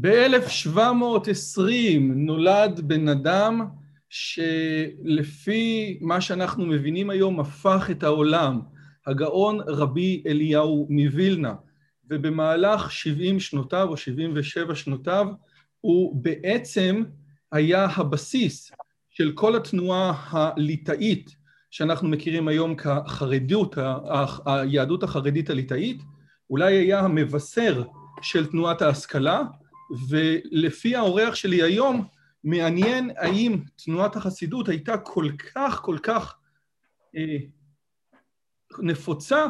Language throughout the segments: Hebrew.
ב-1720 נולד בן אדם שלפי מה שאנחנו מבינים היום הפך את העולם, הגאון רבי אליהו מווילנה, ובמהלך 70 שנותיו או 77 שנותיו הוא בעצם היה הבסיס של כל התנועה הליטאית שאנחנו מכירים היום כחרדיות, היהדות החרדית הליטאית, אולי היה המבשר של תנועת ההשכלה, ולפי האורח שלי היום, מעניין האם תנועת החסידות הייתה כל כך כל כך אה, נפוצה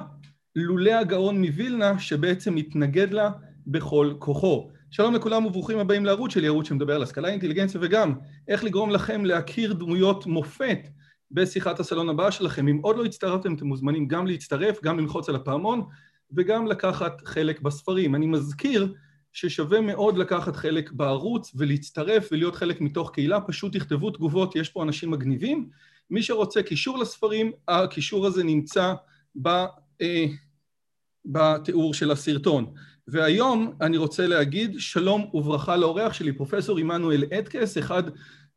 לולא הגאון מווילנה שבעצם התנגד לה בכל כוחו. שלום לכולם וברוכים הבאים לערוץ שלי, ערוץ שמדבר על השכלה, אינטליגנציה וגם איך לגרום לכם להכיר דמויות מופת בשיחת הסלון הבאה שלכם. אם עוד לא הצטרפתם, אתם מוזמנים גם להצטרף, גם ללחוץ על הפעמון וגם לקחת חלק בספרים. אני מזכיר ששווה מאוד לקחת חלק בערוץ ולהצטרף ולהיות חלק מתוך קהילה, פשוט תכתבו תגובות, יש פה אנשים מגניבים. מי שרוצה קישור לספרים, הקישור הזה נמצא ב, אה, בתיאור של הסרטון. והיום אני רוצה להגיד שלום וברכה לאורח שלי, פרופסור עמנואל אדקס, אחד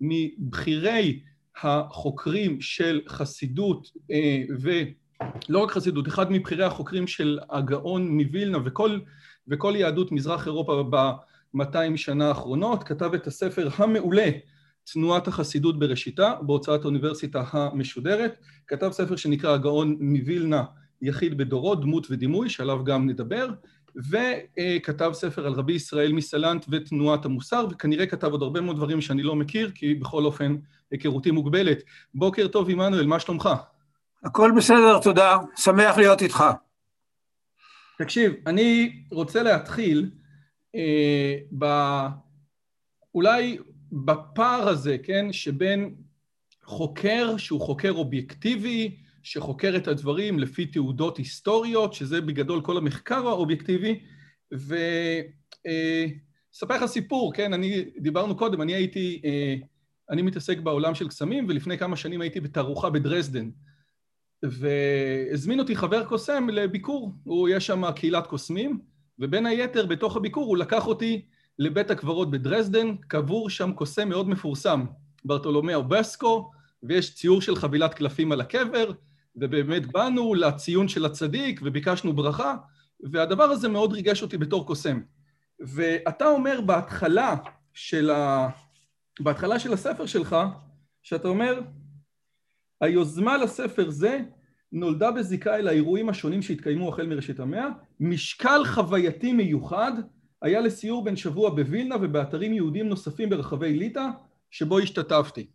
מבכירי החוקרים של חסידות אה, ולא רק חסידות, אחד מבכירי החוקרים של הגאון מווילנה וכל וכל יהדות מזרח אירופה ב-200 שנה האחרונות, כתב את הספר המעולה תנועת החסידות בראשיתה בהוצאת האוניברסיטה המשודרת, כתב ספר שנקרא הגאון מווילנה יחיד בדורו, דמות ודימוי, שעליו גם נדבר, וכתב ספר על רבי ישראל מסלנט ותנועת המוסר, וכנראה כתב עוד הרבה מאוד דברים שאני לא מכיר, כי בכל אופן היכרותי מוגבלת. בוקר טוב, עמנואל, מה שלומך? הכל בסדר, תודה. שמח להיות איתך. תקשיב, אני רוצה להתחיל אה, ב... אולי בפער הזה, כן, שבין חוקר שהוא חוקר אובייקטיבי, שחוקר את הדברים לפי תעודות היסטוריות, שזה בגדול כל המחקר האובייקטיבי, ואספר אה, לך סיפור, כן, אני, דיברנו קודם, אני הייתי, אה, אני מתעסק בעולם של קסמים, ולפני כמה שנים הייתי בתערוכה בדרזדן. והזמין אותי חבר קוסם לביקור, הוא, יש שם קהילת קוסמים, ובין היתר בתוך הביקור הוא לקח אותי לבית הקברות בדרזדן, קבור שם קוסם מאוד מפורסם, ברטולומיאו בסקו, ויש ציור של חבילת קלפים על הקבר, ובאמת באנו לציון של הצדיק וביקשנו ברכה, והדבר הזה מאוד ריגש אותי בתור קוסם. ואתה אומר בהתחלה של, ה... בהתחלה של הספר שלך, שאתה אומר, היוזמה לספר זה נולדה בזיקה אל האירועים השונים שהתקיימו החל מראשית המאה, משקל חווייתי מיוחד היה לסיור בן שבוע בווילנה ובאתרים יהודים נוספים ברחבי ליטא שבו השתתפתי.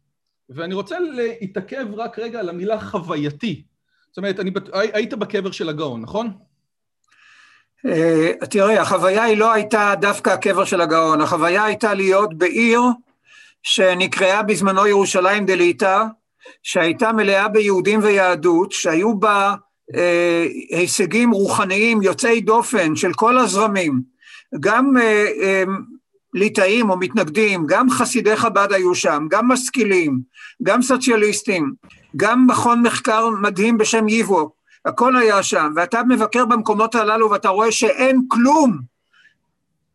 ואני רוצה להתעכב רק רגע על המילה חווייתי. זאת אומרת, אני, היית בקבר של הגאון, נכון? אה, תראה, החוויה היא לא הייתה דווקא הקבר של הגאון, החוויה הייתה להיות בעיר שנקראה בזמנו ירושלים דליטא, שהייתה מלאה ביהודים ויהדות, שהיו בה אה, הישגים רוחניים יוצאי דופן של כל הזרמים, גם אה, אה, ליטאים או מתנגדים, גם חסידי חב"ד היו שם, גם משכילים, גם סוציאליסטים, גם מכון מחקר מדהים בשם ייבו, הכל היה שם, ואתה מבקר במקומות הללו ואתה רואה שאין כלום.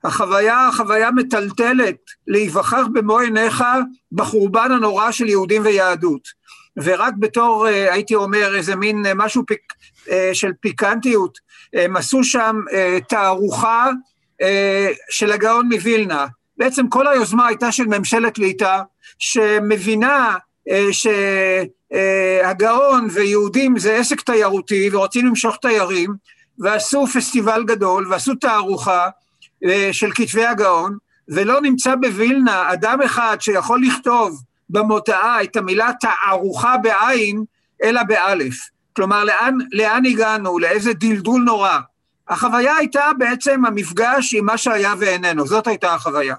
החוויה, החוויה מטלטלת, להיווכח במו עיניך בחורבן הנורא של יהודים ויהדות. ורק בתור, אה, הייתי אומר, איזה מין אה, משהו פיק, אה, של פיקנטיות, הם עשו שם תערוכה של הגאון מווילנה. בעצם כל היוזמה הייתה של ממשלת ליטא, שמבינה שהגאון ויהודים זה עסק תיירותי ורוצים למשוך תיירים, ועשו פסטיבל גדול ועשו תערוכה של כתבי הגאון, ולא נמצא בווילנה אדם אחד שיכול לכתוב במותאה את המילה תערוכה בעין, אלא באלף. כלומר, לאן, לאן הגענו? לאיזה דלדול נורא. החוויה הייתה בעצם המפגש עם מה שהיה ואיננו, זאת הייתה החוויה.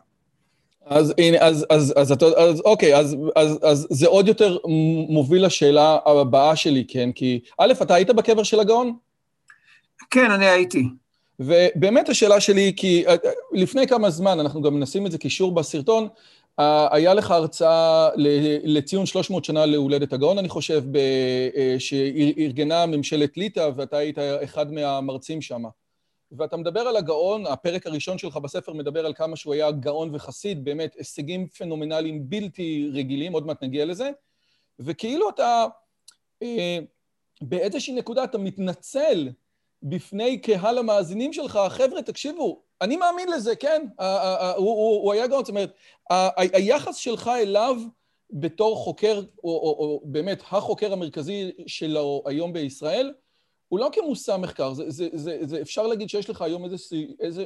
אז הנה, אז, אז, אז, אז, אז אוקיי, אז, אז, אז זה עוד יותר מוביל לשאלה הבאה שלי, כן? כי א', אתה היית בקבר של הגאון? כן, אני הייתי. ובאמת השאלה שלי, כי אה, לפני כמה זמן, אנחנו גם נשים את זה קישור בסרטון, היה לך הרצאה לציון 300 שנה להולדת הגאון, אני חושב, שארגנה ממשלת ליטא, ואתה היית אחד מהמרצים שם. ואתה מדבר על הגאון, הפרק הראשון שלך בספר מדבר על כמה שהוא היה גאון וחסיד, באמת הישגים פנומנליים בלתי רגילים, עוד מעט נגיע לזה, וכאילו אתה, אה, באיזושהי נקודה אתה מתנצל בפני קהל המאזינים שלך, חבר'ה, תקשיבו, אני מאמין לזה, כן? הוא, היה גאון, זאת אומרת, היחס שלך אליו בתור חוקר, או, באמת החוקר המרכזי שלו היום בישראל, הוא לא כמושא מחקר, זה, זה, זה, זה אפשר להגיד שיש לך היום איזה, איזה,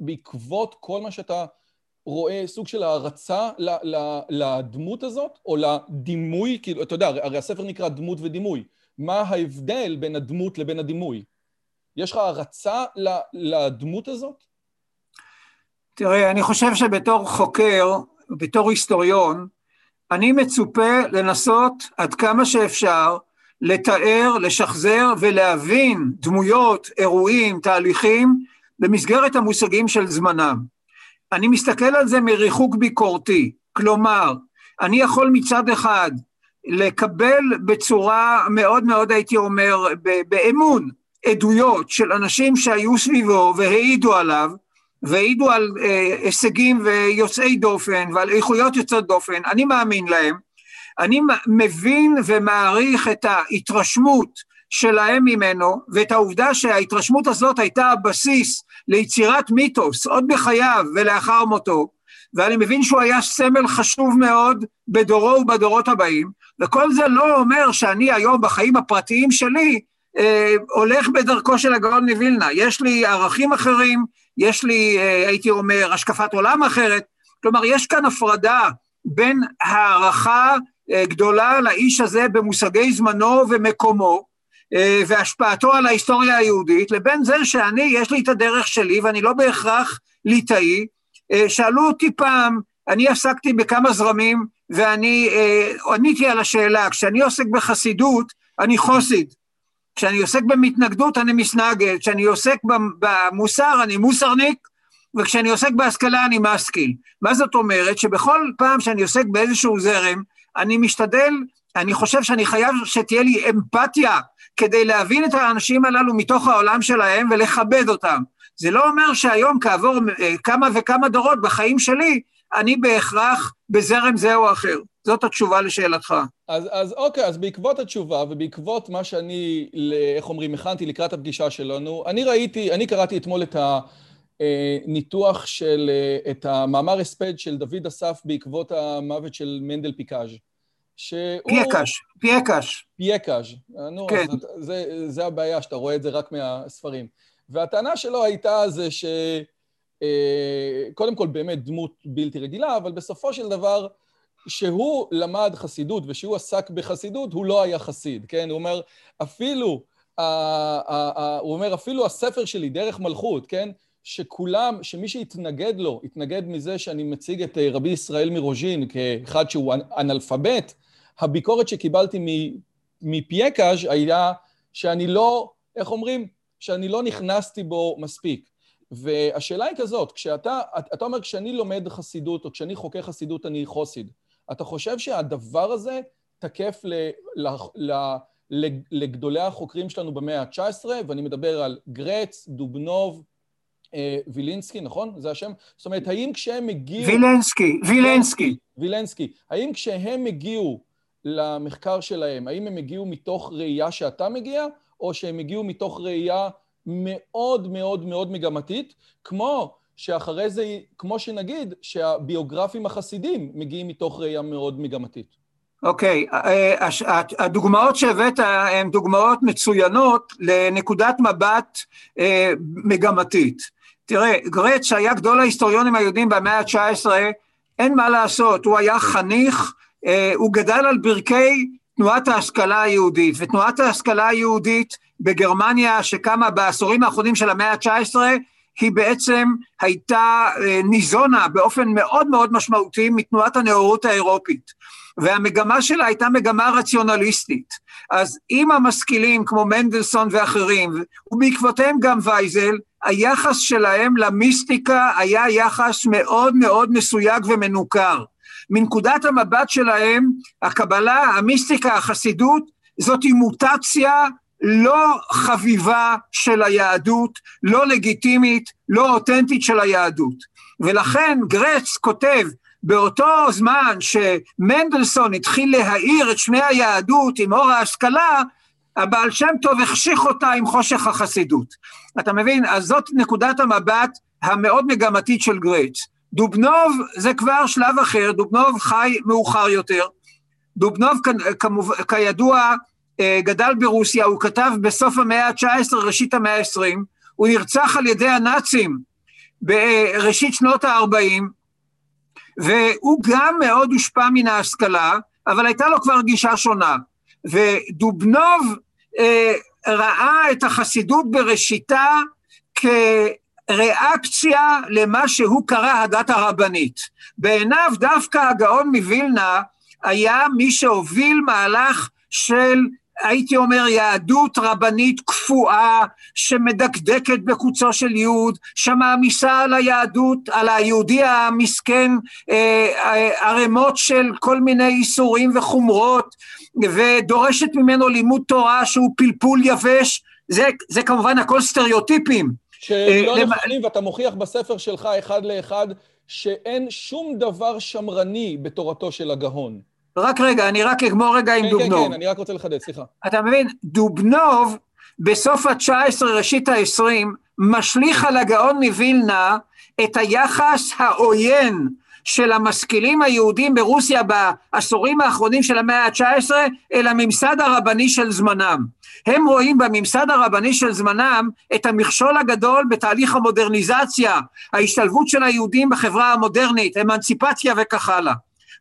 בעקבות כל מה שאתה רואה, סוג של הערצה לדמות הזאת, או לדימוי, כאילו, אתה יודע, הרי הספר נקרא דמות ודימוי. מה ההבדל בין הדמות לבין הדימוי? יש לך הערצה לדמות הזאת? תראה, אני חושב שבתור חוקר, בתור היסטוריון, אני מצופה לנסות עד כמה שאפשר לתאר, לשחזר ולהבין דמויות, אירועים, תהליכים, במסגרת המושגים של זמנם. אני מסתכל על זה מריחוק ביקורתי, כלומר, אני יכול מצד אחד לקבל בצורה מאוד מאוד, הייתי אומר, באמון, עדויות של אנשים שהיו סביבו והעידו עליו, והעידו על אה, הישגים ויוצאי דופן ועל איכויות יוצאות דופן, אני מאמין להם, אני מבין ומעריך את ההתרשמות שלהם ממנו, ואת העובדה שההתרשמות הזאת הייתה הבסיס ליצירת מיתוס, עוד בחייו ולאחר מותו, ואני מבין שהוא היה סמל חשוב מאוד בדורו ובדורות הבאים, וכל זה לא אומר שאני היום בחיים הפרטיים שלי אה, הולך בדרכו של הגאון מווילנה. יש לי ערכים אחרים, יש לי, אה, הייתי אומר, השקפת עולם אחרת, כלומר, יש כאן הפרדה בין הערכה אה, גדולה לאיש הזה במושגי זמנו ומקומו, אה, והשפעתו על ההיסטוריה היהודית, לבין זה שאני, יש לי את הדרך שלי ואני לא בהכרח ליטאי. אה, שאלו אותי פעם, אני עסקתי בכמה זרמים ואני עניתי על השאלה, כשאני עוסק בחסידות, אני חוסיד. כשאני עוסק במתנגדות, אני מסנגד. כשאני עוסק במוסר, אני מוסרניק. וכשאני עוסק בהשכלה, אני משכיל. מה זאת אומרת? שבכל פעם שאני עוסק באיזשהו זרם, אני משתדל, אני חושב שאני חייב שתהיה לי אמפתיה כדי להבין את האנשים הללו מתוך העולם שלהם ולכבד אותם. זה לא אומר שהיום כעבור אה, כמה וכמה דורות בחיים שלי, אני בהכרח בזרם זה או אחר. זאת התשובה לשאלתך. אז, אז אוקיי, אז בעקבות התשובה ובעקבות מה שאני, איך אומרים, הכנתי לקראת הפגישה שלנו, אני ראיתי, אני קראתי אתמול את הניתוח של, אה, את המאמר הספד של דוד אסף בעקבות המוות של מנדל פיקאז'. שהוא... פייקש, פייקש. פייקש. נו, כן. זה, זה הבעיה, שאתה רואה את זה רק מהספרים. והטענה שלו הייתה זה ש... אה, קודם כל באמת דמות בלתי רגילה, אבל בסופו של דבר, שהוא למד חסידות ושהוא עסק בחסידות, הוא לא היה חסיד, כן? הוא אומר, אפילו, הוא אומר, אפילו הספר שלי, דרך מלכות, כן? שכולם, שמי שהתנגד לו, התנגד מזה שאני מציג את אה, רבי ישראל מרוז'ין כאחד שהוא אנאלפבית, הביקורת שקיבלתי מפייקאז' היה שאני לא, איך אומרים? שאני לא נכנסתי בו מספיק. והשאלה היא כזאת, כשאתה, אתה אומר, כשאני לומד חסידות, או כשאני חוקר חסידות, אני חוסיד. אתה חושב שהדבר הזה תקף ל, ל, ל, ל, לגדולי החוקרים שלנו במאה ה-19, ואני מדבר על גרץ, דובנוב, אה, וילינסקי, נכון? זה השם? זאת אומרת, האם כשהם הגיעו... וילנסקי, וילנסקי. וילנסקי. האם כשהם הגיעו למחקר שלהם, האם הם הגיעו מתוך ראייה שאתה מגיע, או שהם הגיעו מתוך ראייה מאוד מאוד מאוד מגמתית, כמו שאחרי זה, כמו שנגיד, שהביוגרפים החסידים מגיעים מתוך ראייה מאוד מגמתית. אוקיי, okay, אה, הדוגמאות שהבאת הן דוגמאות מצוינות לנקודת מבט אה, מגמתית. תראה, גרץ שהיה גדול ההיסטוריונים היהודים במאה ה-19, אין מה לעשות, הוא היה חניך, אה, הוא גדל על ברכי תנועת ההשכלה היהודית, ותנועת ההשכלה היהודית בגרמניה שקמה בעשורים האחרונים של המאה ה-19, היא בעצם הייתה אה, ניזונה באופן מאוד מאוד משמעותי מתנועת הנאורות האירופית. והמגמה שלה הייתה מגמה רציונליסטית. אז אם המשכילים כמו מנדלסון ואחרים, ובעקבותיהם גם וייזל, היחס שלהם למיסטיקה היה יחס מאוד מאוד מסויג ומנוכר. מנקודת המבט שלהם, הקבלה, המיסטיקה, החסידות, זאת אימוטציה לא חביבה של היהדות, לא לגיטימית, לא אותנטית של היהדות. ולכן גרץ כותב באותו זמן שמנדלסון התחיל להאיר את שמי היהדות עם אור ההשכלה, הבעל שם טוב החשיך אותה עם חושך החסידות. אתה מבין? אז זאת נקודת המבט המאוד מגמתית של גרייץ. דובנוב זה כבר שלב אחר, דובנוב חי מאוחר יותר. דובנוב כידוע אה, גדל ברוסיה, הוא כתב בסוף המאה ה-19, ראשית המאה ה-20, הוא נרצח על ידי הנאצים בראשית שנות ה-40, והוא גם מאוד הושפע מן ההשכלה, אבל הייתה לו כבר גישה שונה. ודובנוב אה, ראה את החסידות בראשיתה כריאקציה למה שהוא קרא הדת הרבנית. בעיניו דווקא הגאון מווילנה היה מי שהוביל מהלך של הייתי אומר יהדות רבנית קפואה שמדקדקת בקוצו של יהוד, שמעמיסה על היהדות, על היהודי המסכן אה, אה, ערימות של כל מיני איסורים וחומרות ודורשת ממנו לימוד תורה שהוא פלפול יבש, זה, זה כמובן הכל סטריאוטיפים. שלא אה, נכונים, ואתה מוכיח בספר שלך אחד לאחד שאין שום דבר שמרני בתורתו של הגהון. רק רגע, אני רק אגמור רגע עם כן, דובנוב. כן, כן, אני רק רוצה לחדד, סליחה. אתה מבין, דובנוב בסוף ה-19, ראשית ה-20, משליך על הגאון מווילנה את היחס העוין של המשכילים היהודים ברוסיה בעשורים האחרונים של המאה ה-19 אל הממסד הרבני של זמנם. הם רואים בממסד הרבני של זמנם את המכשול הגדול בתהליך המודרניזציה, ההשתלבות של היהודים בחברה המודרנית, אמנציפציה וכך הלאה.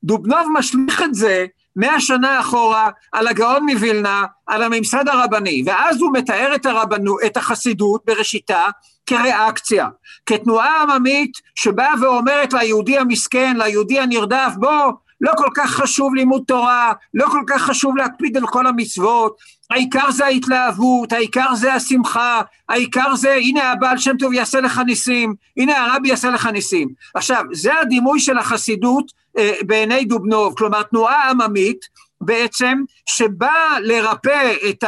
דובנוב משליך את זה מאה שנה אחורה על הגאון מווילנה, על הממסד הרבני, ואז הוא מתאר את, הרבנו, את החסידות בראשיתה כריאקציה, כתנועה עממית שבאה ואומרת ליהודי המסכן, ליהודי הנרדף, בוא, לא כל כך חשוב לימוד תורה, לא כל כך חשוב להקפיד על כל המצוות, העיקר זה ההתלהבות, העיקר זה השמחה, העיקר זה הנה הבעל שם טוב יעשה לך ניסים, הנה הרבי יעשה לך ניסים. עכשיו, זה הדימוי של החסידות בעיני דובנוב, כלומר תנועה עממית בעצם שבאה לרפא את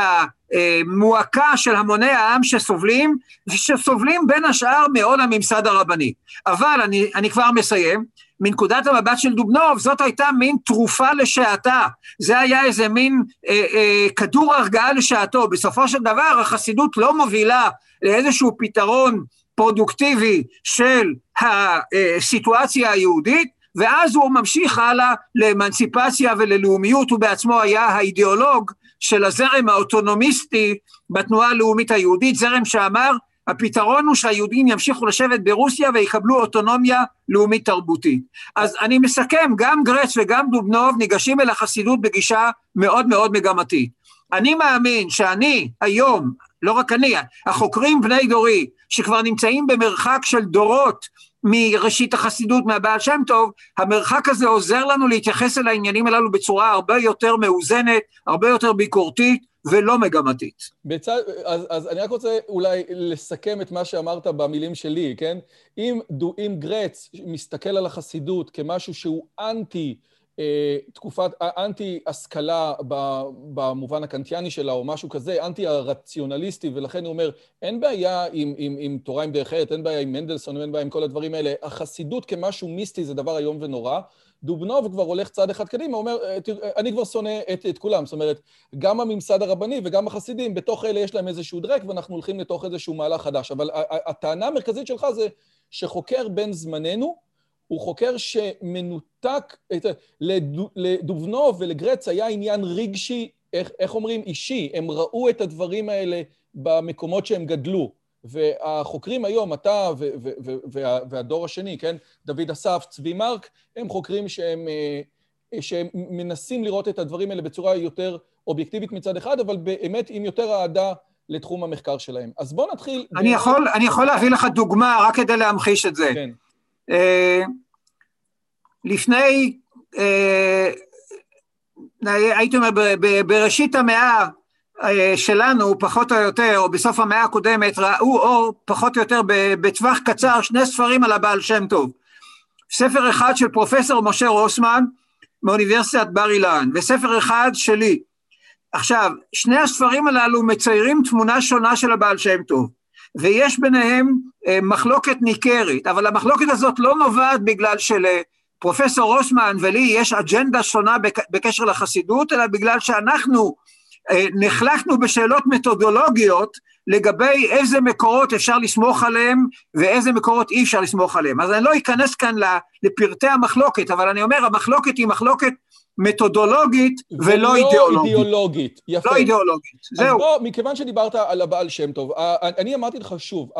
המועקה של המוני העם שסובלים, ושסובלים בין השאר מעול הממסד הרבני. אבל אני, אני כבר מסיים, מנקודת המבט של דובנוב, זאת הייתה מין תרופה לשעתה. זה היה איזה מין אה, אה, כדור הרגעה לשעתו. בסופו של דבר החסידות לא מובילה לאיזשהו פתרון פרודוקטיבי של הסיטואציה היהודית, ואז הוא ממשיך הלאה לאמנציפציה וללאומיות, הוא בעצמו היה האידיאולוג של הזרם האוטונומיסטי בתנועה הלאומית היהודית, זרם שאמר הפתרון הוא שהיהודים ימשיכו לשבת ברוסיה ויקבלו אוטונומיה לאומית תרבותית. אז אני מסכם, גם גרץ וגם דובנוב ניגשים אל החסידות בגישה מאוד מאוד מגמתית. אני מאמין שאני היום, לא רק אני, החוקרים בני דורי, שכבר נמצאים במרחק של דורות מראשית החסידות, מהבעל שם טוב, המרחק הזה עוזר לנו להתייחס אל העניינים הללו בצורה הרבה יותר מאוזנת, הרבה יותר ביקורתית, ולא מגמתית. בצד, אז, אז אני רק רוצה אולי לסכם את מה שאמרת במילים שלי, כן? אם, אם גרץ מסתכל על החסידות כמשהו שהוא אנטי תקופת, אנטי השכלה במובן הקנטיאני שלה או משהו כזה, אנטי הרציונליסטי, ולכן הוא אומר, אין בעיה עם, עם, עם תורה עם דרך ארץ, אין בעיה עם מנדלסון, אין בעיה עם כל הדברים האלה, החסידות כמשהו מיסטי זה דבר איום ונורא. דובנוב כבר הולך צעד אחד קדימה, הוא אומר, אה, אה, אני כבר שונא את, את כולם, זאת אומרת, גם הממסד הרבני וגם החסידים, בתוך אלה יש להם איזשהו דרק ואנחנו הולכים לתוך איזשהו מהלך חדש. אבל הטענה המרכזית שלך זה שחוקר בין זמננו, הוא חוקר שמנותק, לדובנוב ולגרץ היה עניין רגשי, איך, איך אומרים, אישי, הם ראו את הדברים האלה במקומות שהם גדלו. והחוקרים היום, אתה והדור השני, כן, דוד אסף, צבי מרק, הם חוקרים שהם, אה, שהם מנסים לראות את הדברים האלה בצורה יותר אובייקטיבית מצד אחד, אבל באמת עם יותר אהדה לתחום המחקר שלהם. אז בואו נתחיל... אני, ב... יכול, אני יכול להביא לך דוגמה רק כדי להמחיש את זה. כן. אה, לפני, אה, הייתי אומר, בראשית המאה אה, שלנו, פחות או יותר, או בסוף המאה הקודמת, ראו אור פחות או יותר בטווח קצר שני ספרים על הבעל שם טוב. ספר אחד של פרופסור משה רוסמן מאוניברסיטת בר אילן, וספר אחד שלי. עכשיו, שני הספרים הללו מציירים תמונה שונה של הבעל שם טוב, ויש ביניהם אה, מחלוקת ניכרת, אבל המחלוקת הזאת לא נובעת בגלל שלפרופסור רוסמן ולי יש אג'נדה שונה בקשר לחסידות, אלא בגלל שאנחנו אה, נחלקנו בשאלות מתודולוגיות לגבי איזה מקורות אפשר לסמוך עליהם ואיזה מקורות אי אפשר לסמוך עליהם. אז אני לא אכנס כאן לפרטי המחלוקת, אבל אני אומר, המחלוקת היא מחלוקת מתודולוגית ולא אידיאולוגית. אידיאולוגית, יפה. לא אידיאולוגית, זהו. אז בוא, מכיוון שדיברת על הבעל שם טוב, אני אמרתי לך שוב,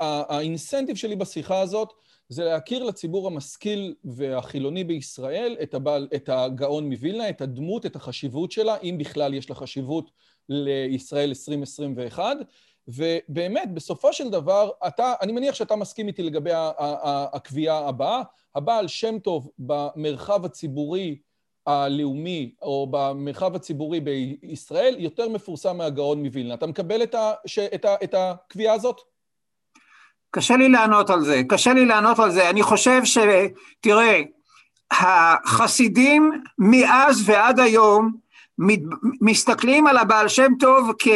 האינסנטיב שלי בשיחה הזאת זה להכיר לציבור המשכיל והחילוני בישראל את, הבעל, את הגאון מווילנה, את הדמות, את החשיבות שלה, אם בכלל יש לה חשיבות לישראל 2021, ובאמת, בסופו של דבר, אתה, אני מניח שאתה מסכים איתי לגבי הקביעה הבאה, הבעל שם טוב במרחב הציבורי הלאומי או במרחב הציבורי בישראל יותר מפורסם מהגאון מווילנה. אתה מקבל את, ה, ש, את, ה, את הקביעה הזאת? קשה לי לענות על זה, קשה לי לענות על זה. אני חושב ש... תראה, החסידים מאז ועד היום מסתכלים על הבעל שם טוב כ,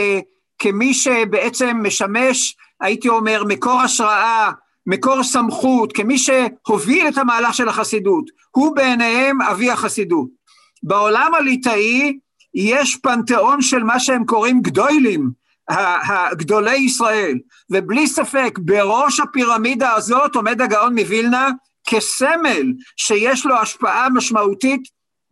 כמי שבעצם משמש, הייתי אומר, מקור השראה, מקור סמכות, כמי שהוביל את המהלך של החסידות. הוא בעיניהם אבי החסידות. בעולם הליטאי יש פנתיאון של מה שהם קוראים גדוילים, גדולי ישראל, ובלי ספק בראש הפירמידה הזאת עומד הגאון מווילנה כסמל שיש לו השפעה משמעותית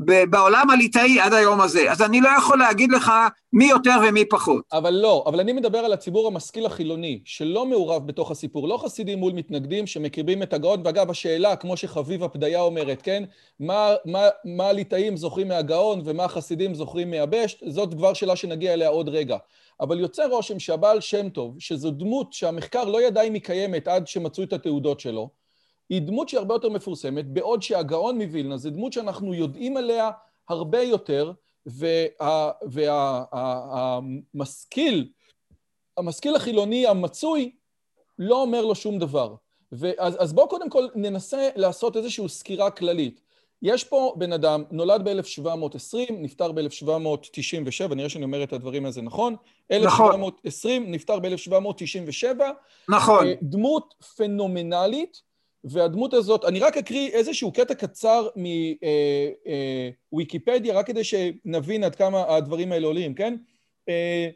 בעולם הליטאי עד היום הזה. אז אני לא יכול להגיד לך מי יותר ומי פחות. אבל לא, אבל אני מדבר על הציבור המשכיל החילוני, שלא מעורב בתוך הסיפור, לא חסידים מול מתנגדים שמקריבים את הגאון, ואגב, השאלה, כמו שחביבה פדיה אומרת, כן? מה, מה, מה הליטאים זוכרים מהגאון ומה החסידים זוכרים מהבשט, זאת כבר שאלה שנגיע אליה עוד רגע. אבל יוצא רושם שהבעל שם טוב, שזו דמות שהמחקר לא ידע אם היא קיימת עד שמצאו את התעודות שלו, היא דמות שהיא הרבה יותר מפורסמת, בעוד שהגאון מווילנה זה דמות שאנחנו יודעים עליה הרבה יותר, והמשכיל, המשכיל החילוני המצוי, לא אומר לו שום דבר. ואז, אז בואו קודם כל ננסה לעשות איזושהי סקירה כללית. יש פה בן אדם, נולד ב-1720, נפטר ב-1797, נראה שאני אומר את הדברים הזה נכון? נכון. 1720, נפטר ב-1797. נכון. אה, דמות פנומנלית, והדמות הזאת, אני רק אקריא איזשהו קטע קצר מוויקיפדיה, רק כדי שנבין עד כמה הדברים האלה עולים, כן? אה,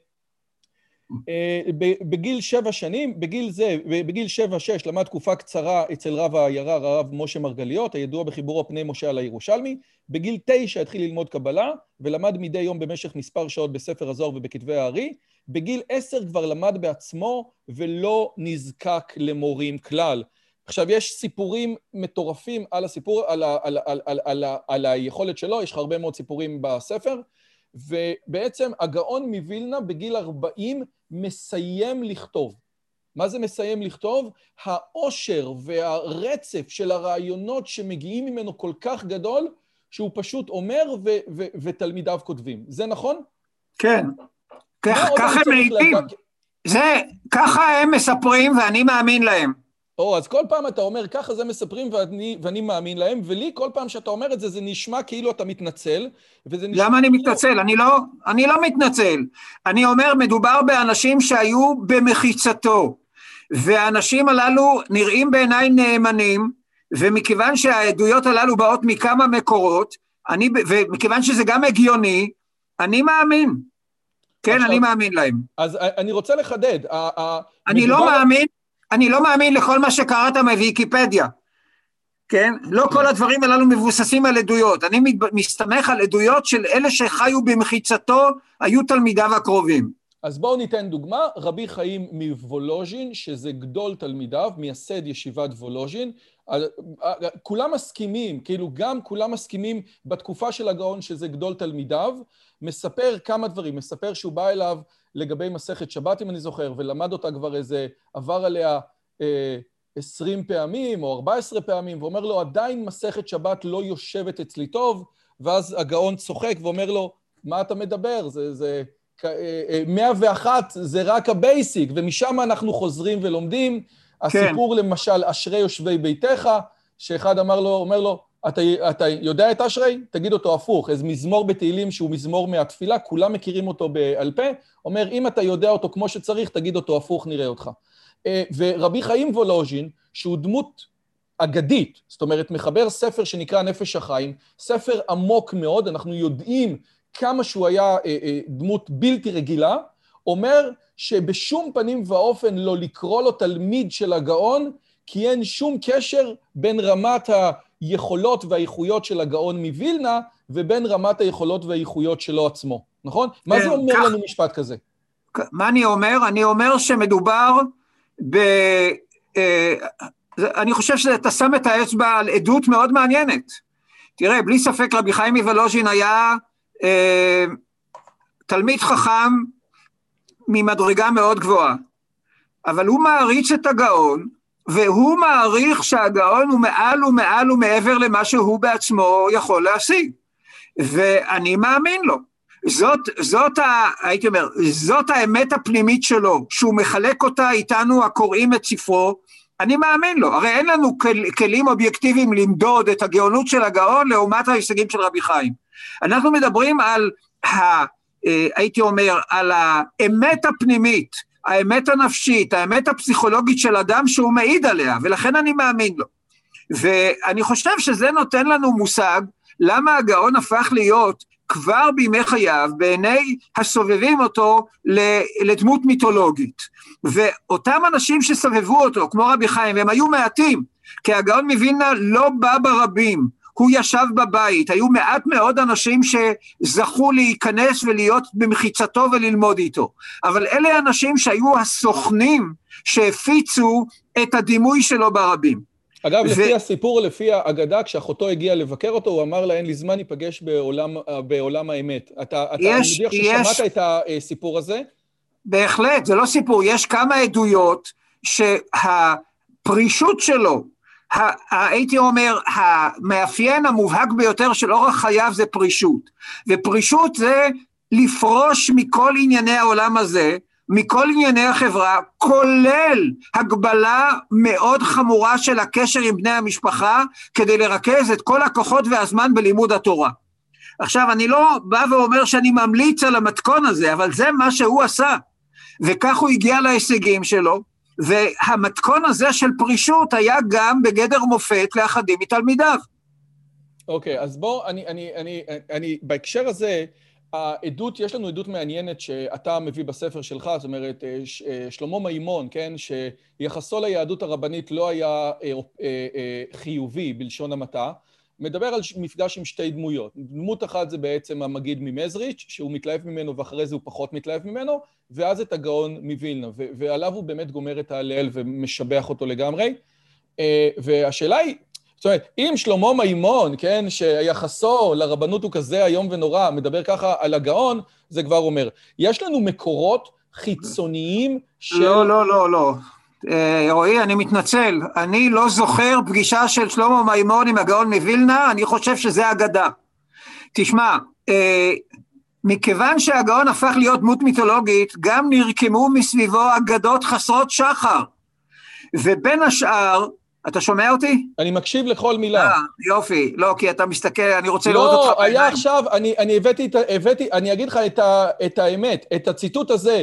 אה, בגיל שבע שנים, בגיל זה, בגיל שבע-שש למד תקופה קצרה אצל רב העיירה, הרב משה מרגליות, הידוע בחיבורו פני משה על הירושלמי. בגיל תשע התחיל ללמוד קבלה, ולמד מדי יום במשך מספר שעות בספר הזוהר ובכתבי הארי. בגיל עשר כבר למד בעצמו ולא נזקק למורים כלל. עכשיו, יש סיפורים מטורפים על הסיפור, על, ה, על, על, על, על, על היכולת שלו, יש לך הרבה מאוד סיפורים בספר, ובעצם הגאון מווילנה בגיל 40 מסיים לכתוב. מה זה מסיים לכתוב? העושר והרצף של הרעיונות שמגיעים ממנו כל כך גדול, שהוא פשוט אומר ו- ו- ותלמידיו כותבים. זה נכון? כן. ככה הם מעידים. זה, ככה הם מספרים ואני מאמין להם. או, אז כל פעם אתה אומר, ככה זה מספרים ואני, ואני מאמין להם, ולי כל פעם שאתה אומר את זה, זה נשמע כאילו אתה מתנצל, וזה נשמע... למה אני כאילו... מתנצל? אני לא, אני לא מתנצל. אני אומר, מדובר באנשים שהיו במחיצתו, והאנשים הללו נראים בעיניי נאמנים, ומכיוון שהעדויות הללו באות מכמה מקורות, אני, ומכיוון שזה גם הגיוני, אני מאמין. כן, עכשיו, אני מאמין להם. אז אני רוצה לחדד. אני לא מאמין, אני לא מאמין לכל מה שקראת מוויקיפדיה, כן? לא כל הדברים הללו מבוססים על עדויות. אני מסתמך על עדויות של אלה שחיו במחיצתו, היו תלמידיו הקרובים. אז בואו ניתן דוגמה, רבי חיים מוולוז'ין, שזה גדול תלמידיו, מייסד ישיבת וולוז'ין, כולם מסכימים, כאילו גם כולם מסכימים בתקופה של הגאון שזה גדול תלמידיו, מספר כמה דברים, מספר שהוא בא אליו לגבי מסכת שבת, אם אני זוכר, ולמד אותה כבר איזה, עבר עליה אה, 20 פעמים או 14 פעמים, ואומר לו, עדיין מסכת שבת לא יושבת אצלי טוב, ואז הגאון צוחק ואומר לו, מה אתה מדבר? זה, זה, 101 אה, אה, זה רק ה basic, ומשם אנחנו חוזרים ולומדים. כן. הסיפור למשל, אשרי יושבי ביתך, שאחד אמר לו, אומר לו, אתה, אתה יודע את אשרי? תגיד אותו הפוך, איזה מזמור בתהילים שהוא מזמור מהתפילה, כולם מכירים אותו בעל פה, אומר, אם אתה יודע אותו כמו שצריך, תגיד אותו הפוך, נראה אותך. אה, ורבי חיים וולוז'ין, שהוא דמות אגדית, זאת אומרת, מחבר ספר שנקרא נפש החיים, ספר עמוק מאוד, אנחנו יודעים כמה שהוא היה אה, אה, דמות בלתי רגילה, אומר שבשום פנים ואופן לא לקרוא לו תלמיד של הגאון, כי אין שום קשר בין רמת היכולות והאיכויות של הגאון מווילנה ובין רמת היכולות והאיכויות שלו עצמו, נכון? מה זה אומר לנו משפט כזה? מה אני אומר? אני אומר שמדובר ב... אני חושב שאתה שם את האצבע על עדות מאוד מעניינת. תראה, בלי ספק רבי חיים מוולוז'ין היה אה, תלמיד חכם ממדרגה מאוד גבוהה, אבל הוא מעריץ את הגאון, והוא מעריך שהגאון הוא מעל ומעל ומעבר למה שהוא בעצמו יכול להשיג. ואני מאמין לו. זאת, זאת ה, הייתי אומר, זאת האמת הפנימית שלו, שהוא מחלק אותה איתנו הקוראים את ספרו, אני מאמין לו, הרי אין לנו כל, כלים אובייקטיביים למדוד את הגאונות של הגאון לעומת ההישגים של רבי חיים. אנחנו מדברים על, ה, אה, הייתי אומר, על האמת הפנימית, האמת הנפשית, האמת הפסיכולוגית של אדם שהוא מעיד עליה, ולכן אני מאמין לו. ואני חושב שזה נותן לנו מושג למה הגאון הפך להיות כבר בימי חייו, בעיני הסובבים אותו, לדמות מיתולוגית. ואותם אנשים שסבבו אותו, כמו רבי חיים, והם היו מעטים, כי הגאון מווילנה לא בא ברבים, הוא ישב בבית, היו מעט מאוד אנשים שזכו להיכנס ולהיות במחיצתו וללמוד איתו, אבל אלה אנשים שהיו הסוכנים שהפיצו את הדימוי שלו ברבים. אגב, ו... לפי הסיפור, לפי האגדה, כשאחותו הגיעה לבקר אותו, הוא אמר לה, אין לי זמן, ניפגש בעולם, בעולם האמת. אתה, אתה יש, מניח ששמעת את הסיפור הזה? בהחלט, זה לא סיפור, יש כמה עדויות שהפרישות שלו, הייתי אומר, המאפיין המובהק ביותר של אורח חייו זה פרישות. ופרישות זה לפרוש מכל ענייני העולם הזה, מכל ענייני החברה, כולל הגבלה מאוד חמורה של הקשר עם בני המשפחה, כדי לרכז את כל הכוחות והזמן בלימוד התורה. עכשיו, אני לא בא ואומר שאני ממליץ על המתכון הזה, אבל זה מה שהוא עשה. וכך הוא הגיע להישגים שלו, והמתכון הזה של פרישות היה גם בגדר מופת לאחדים מתלמידיו. אוקיי, okay, אז בוא, אני, אני, אני, אני, בהקשר הזה, העדות, יש לנו עדות מעניינת שאתה מביא בספר שלך, זאת אומרת, אה, אה, שלמה מימון, כן, שיחסו ליהדות הרבנית לא היה אה, חיובי בלשון המעטה, מדבר על מפגש עם שתי דמויות. דמות אחת זה בעצם המגיד ממזריץ', שהוא מתלהב ממנו ואחרי זה הוא פחות מתלהב ממנו, ואז את הגאון מווילנה, ועליו הוא באמת גומר את ההלל ומשבח אותו לגמרי. והשאלה היא, זאת אומרת, אם שלמה מימון, כן, שיחסו לרבנות הוא כזה איום ונורא, מדבר ככה על הגאון, זה כבר אומר. יש לנו מקורות חיצוניים של... לא, לא, לא, לא. אה, רועי, אני מתנצל, אני לא זוכר פגישה של שלמה מימון עם הגאון מווילנה, אני חושב שזה אגדה. תשמע, אה, מכיוון שהגאון הפך להיות דמות מיתולוגית, גם נרקמו מסביבו אגדות חסרות שחר. ובין השאר, אתה שומע אותי? אני מקשיב לכל מילה. אה, יופי. לא, כי אתה מסתכל, אני רוצה לא, לראות אותך בעיניים. לא, היה עכשיו, אני, אני הבאתי, הבאתי, אני אגיד לך את, ה, את האמת, את הציטוט הזה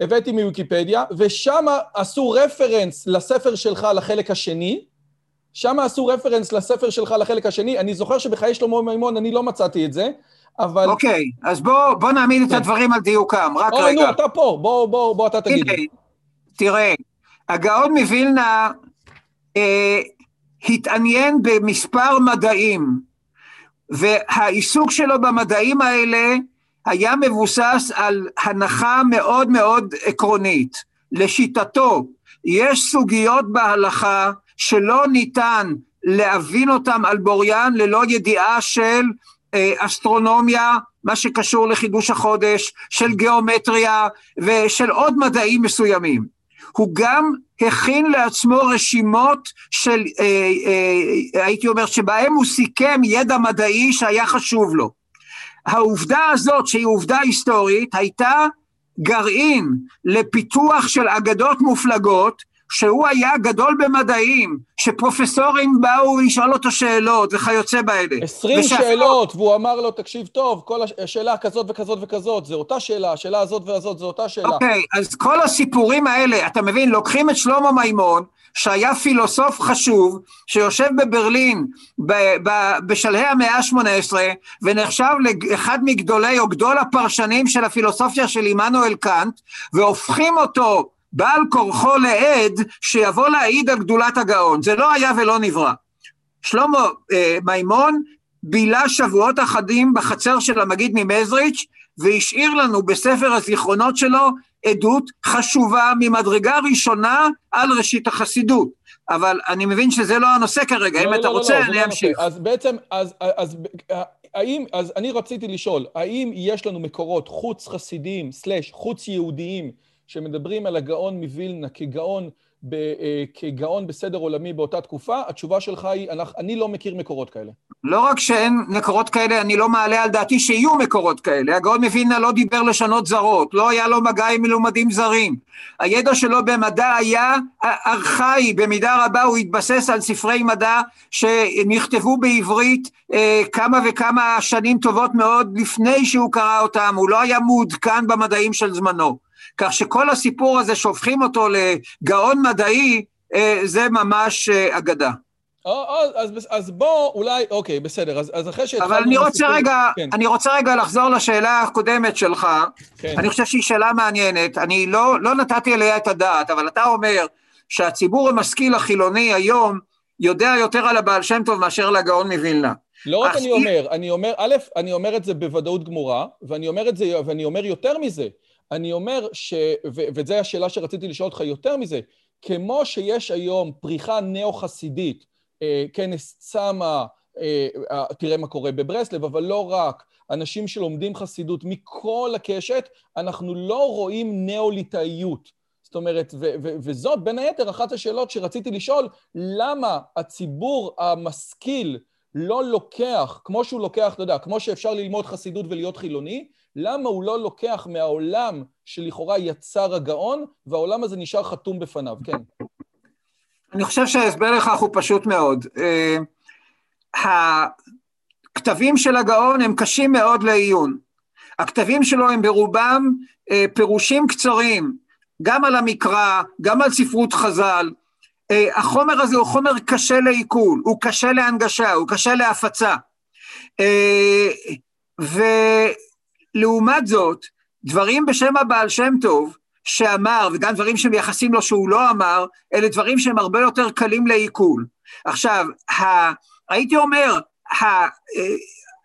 הבאתי מוויקיפדיה, ושם עשו רפרנס לספר שלך לחלק השני, שם עשו רפרנס לספר שלך לחלק השני, אני זוכר שבחיי שלמה מימון אני לא מצאתי את זה, אבל... אוקיי, אז בוא, בוא נעמיד את כן. הדברים על דיוקם, רק או, רגע. נו, אתה פה, בוא, בוא, בוא אתה תגיד לי. תראה, הגאון מווילנה אה, התעניין במספר מדעים, והעיסוק שלו במדעים האלה היה מבוסס על הנחה מאוד מאוד עקרונית. לשיטתו, יש סוגיות בהלכה שלא ניתן להבין אותן על בוריין ללא ידיעה של אה, אסטרונומיה, מה שקשור לחידוש החודש, של גיאומטריה ושל עוד מדעים מסוימים. הוא גם הכין לעצמו רשימות של, אה, אה, הייתי אומר, שבהם הוא סיכם ידע מדעי שהיה חשוב לו. העובדה הזאת, שהיא עובדה היסטורית, הייתה גרעין לפיתוח של אגדות מופלגות, שהוא היה גדול במדעים, שפרופסורים באו לשאול אותו שאלות וכיוצא באלה. עשרים ושאפילו... שאלות, והוא אמר לו, תקשיב טוב, כל השאלה כזאת וכזאת וכזאת, זו אותה שאלה, השאלה הזאת והזאת זו אותה שאלה. אוקיי, okay, אז כל הסיפורים האלה, אתה מבין, לוקחים את שלמה מימון, שהיה פילוסוף חשוב, שיושב בברלין ב- ב- בשלהי המאה ה-18, ונחשב לאחד מגדולי או גדול הפרשנים של הפילוסופיה של עמנואל קאנט, והופכים אותו בעל כורחו לעד שיבוא להעיד על גדולת הגאון. זה לא היה ולא נברא. שלמה אה, מימון בילה שבועות אחדים בחצר של המגיד ממזריץ' והשאיר לנו בספר הזיכרונות שלו עדות חשובה ממדרגה ראשונה על ראשית החסידות. אבל אני מבין שזה לא הנושא כרגע, לא, אם לא, אתה לא, רוצה, לא, אני לא אמשיך. אז בעצם, אז, אז, האם, אז אני רציתי לשאול, האם יש לנו מקורות חוץ חסידיים, סלאש חוץ יהודיים, שמדברים על הגאון מווילנה כגאון, כגאון בסדר עולמי באותה תקופה, התשובה שלך היא, אני, אני לא מכיר מקורות כאלה. לא רק שאין מקורות כאלה, אני לא מעלה על דעתי שיהיו מקורות כאלה. הגאון מווילנה לא דיבר לשונות זרות, לא היה לו מגע עם מלומדים זרים. הידע שלו במדע היה ארכאי, במידה רבה הוא התבסס על ספרי מדע שנכתבו בעברית אה, כמה וכמה שנים טובות מאוד לפני שהוא קרא אותם, הוא לא היה מעודכן במדעים של זמנו. כך שכל הסיפור הזה שהופכים אותו לגאון מדעי, אה, זה ממש אה, אגדה. אז, אז בוא, אולי, אוקיי, בסדר, אז, אז אחרי שהתחלנו... אבל אני רוצה הסיפור, רגע, כן. אני רוצה רגע לחזור לשאלה הקודמת שלך. כן. אני חושב שהיא שאלה מעניינת. אני לא, לא נתתי עליה את הדעת, אבל אתה אומר שהציבור המשכיל החילוני היום יודע יותר על הבעל שם טוב מאשר לגאון מווילנה. לא רק אני אומר, אני אומר, א', אני אומר את זה בוודאות גמורה, ואני אומר את זה, ואני אומר יותר מזה. אני אומר ש... ו- וזו השאלה שרציתי לשאול אותך יותר מזה, כמו שיש היום פריחה נאו-חסידית, אה, כנס צמא, אה, אה, תראה מה קורה בברסלב, אבל לא רק, אנשים שלומדים חסידות מכל הקשת, אנחנו לא רואים נאו-ליטאיות. זאת אומרת, ו- ו- וזאת בין היתר אחת השאלות שרציתי לשאול, למה הציבור המשכיל לא לוקח, כמו שהוא לוקח, אתה יודע, כמו שאפשר ללמוד חסידות ולהיות חילוני, למה הוא לא לוקח מהעולם שלכאורה יצר הגאון, והעולם הזה נשאר חתום בפניו, כן. אני חושב שההסבר לכך הוא פשוט מאוד. אה, הכתבים של הגאון הם קשים מאוד לעיון. הכתבים שלו הם ברובם אה, פירושים קצרים, גם על המקרא, גם על ספרות חז"ל. אה, החומר הזה הוא חומר קשה לעיכול, הוא קשה להנגשה, הוא קשה להפצה. ו... לעומת זאת, דברים בשם הבעל שם טוב, שאמר, וגם דברים שמייחסים לו שהוא לא אמר, אלה דברים שהם הרבה יותר קלים לעיכול. עכשיו, ה, הייתי אומר, ה, אה,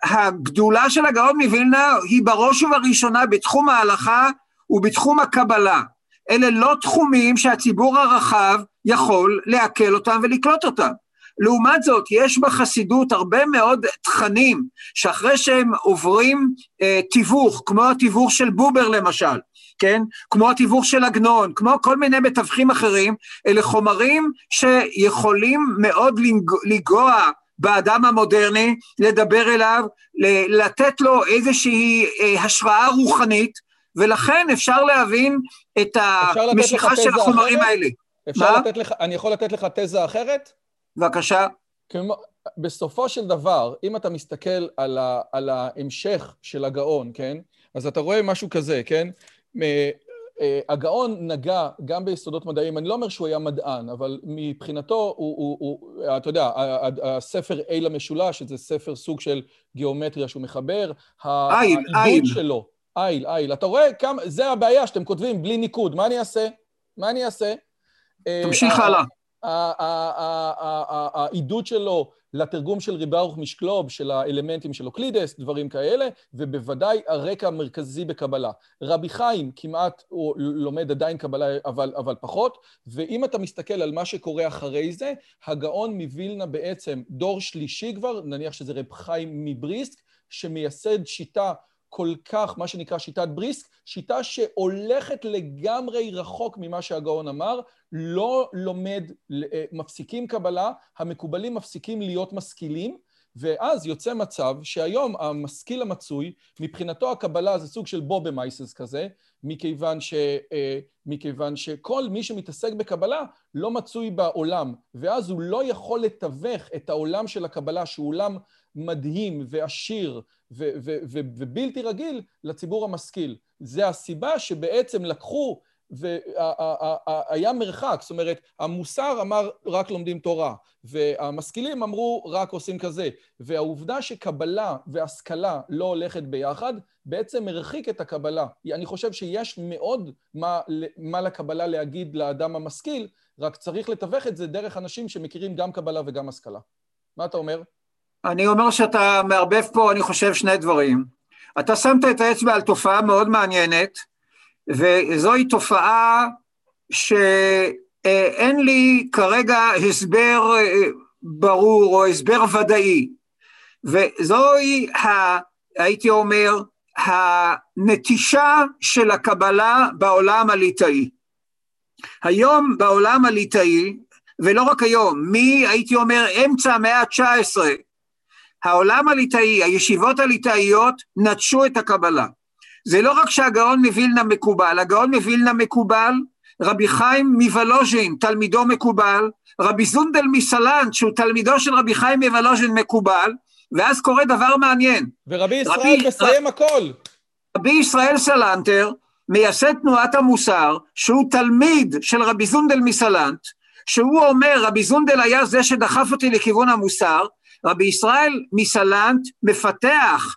הגדולה של הגאון מווילנה היא בראש ובראשונה בתחום ההלכה ובתחום הקבלה. אלה לא תחומים שהציבור הרחב יכול לעכל אותם ולקלוט אותם. לעומת זאת, יש בחסידות הרבה מאוד תכנים שאחרי שהם עוברים אה, תיווך, כמו התיווך של בובר למשל, כן? כמו התיווך של עגנון, כמו כל מיני מתווכים אחרים, אלה חומרים שיכולים מאוד לנגוע באדם המודרני, לדבר אליו, לתת לו איזושהי אה, השראה רוחנית, ולכן אפשר להבין את המשיכה של החומרים אחרת? האלה. אפשר לתת לך, אני יכול לתת לך תזה אחרת? בבקשה. כמו, בסופו של דבר, אם אתה מסתכל על, ה, על ההמשך של הגאון, כן? אז אתה רואה משהו כזה, כן? אה, הגאון נגע גם ביסודות מדעיים, אני לא אומר שהוא היה מדען, אבל מבחינתו הוא, הוא, הוא אתה יודע, הספר איל המשולש, זה ספר סוג של גיאומטריה שהוא מחבר, איל. שלו, איל, איל. אתה רואה כמה, זה הבעיה שאתם כותבים בלי ניקוד, מה אני אעשה? מה אני אעשה? תמשיך הלאה. העידוד שלו לתרגום של ריברוך משקלוב, של האלמנטים של אוקלידס, דברים כאלה, ובוודאי הרקע המרכזי בקבלה. רבי חיים כמעט, הוא לומד עדיין קבלה, אבל, אבל פחות, ואם אתה מסתכל על מה שקורה אחרי זה, הגאון מווילנה בעצם דור שלישי כבר, נניח שזה רב חיים מבריסק, שמייסד שיטה כל כך, מה שנקרא שיטת בריסק, שיטה שהולכת לגמרי רחוק ממה שהגאון אמר, לא לומד, אה, מפסיקים קבלה, המקובלים מפסיקים להיות משכילים, ואז יוצא מצב שהיום המשכיל המצוי, מבחינתו הקבלה זה סוג של בובמייסס כזה, מכיוון, ש, אה, מכיוון שכל מי שמתעסק בקבלה לא מצוי בעולם, ואז הוא לא יכול לתווך את העולם של הקבלה, שהוא עולם מדהים ועשיר ו- ו- ו- ובלתי רגיל, לציבור המשכיל. זה הסיבה שבעצם לקחו והיה מרחק, זאת אומרת, המוסר אמר רק לומדים תורה, והמשכילים אמרו רק עושים כזה, והעובדה שקבלה והשכלה לא הולכת ביחד, בעצם הרחיק את הקבלה. אני חושב שיש מאוד מה, מה לקבלה להגיד לאדם המשכיל, רק צריך לתווך את זה דרך אנשים שמכירים גם קבלה וגם השכלה. מה אתה אומר? אני אומר שאתה מערבב פה, אני חושב, שני דברים. אתה שמת את האצבע על תופעה מאוד מעניינת, וזוהי תופעה שאין לי כרגע הסבר אה, ברור או הסבר ודאי, וזוהי, ה, הייתי אומר, הנטישה של הקבלה בעולם הליטאי. היום בעולם הליטאי, ולא רק היום, מי, הייתי אומר, אמצע המאה ה-19, העולם הליטאי, הישיבות הליטאיות, נטשו את הקבלה. זה לא רק שהגאון מווילנה מקובל, הגאון מווילנה מקובל, רבי חיים מוולוז'ין, תלמידו מקובל, רבי זונדל מסלנט, שהוא תלמידו של רבי חיים מוולוז'ין מקובל, ואז קורה דבר מעניין. ורבי ישראל רבי, מסיים ר... הכל. רבי ישראל סלנטר, מייסד תנועת המוסר, שהוא תלמיד של רבי זונדל מסלנט, שהוא אומר, רבי זונדל היה זה שדחף אותי לכיוון המוסר, רבי ישראל מסלנט מפתח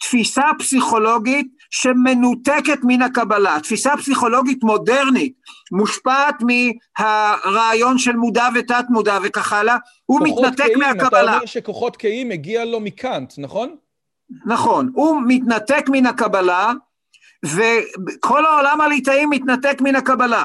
תפיסה פסיכולוגית שמנותקת מן הקבלה, תפיסה פסיכולוגית מודרנית, מושפעת מהרעיון של מודע ותת מודע וכך הלאה, הוא מתנתק קיים, מהקבלה. אתה אומר שכוחות קיים מגיע לו מקאנט, נכון? נכון, הוא מתנתק מן הקבלה, וכל העולם הליטאי מתנתק מן הקבלה.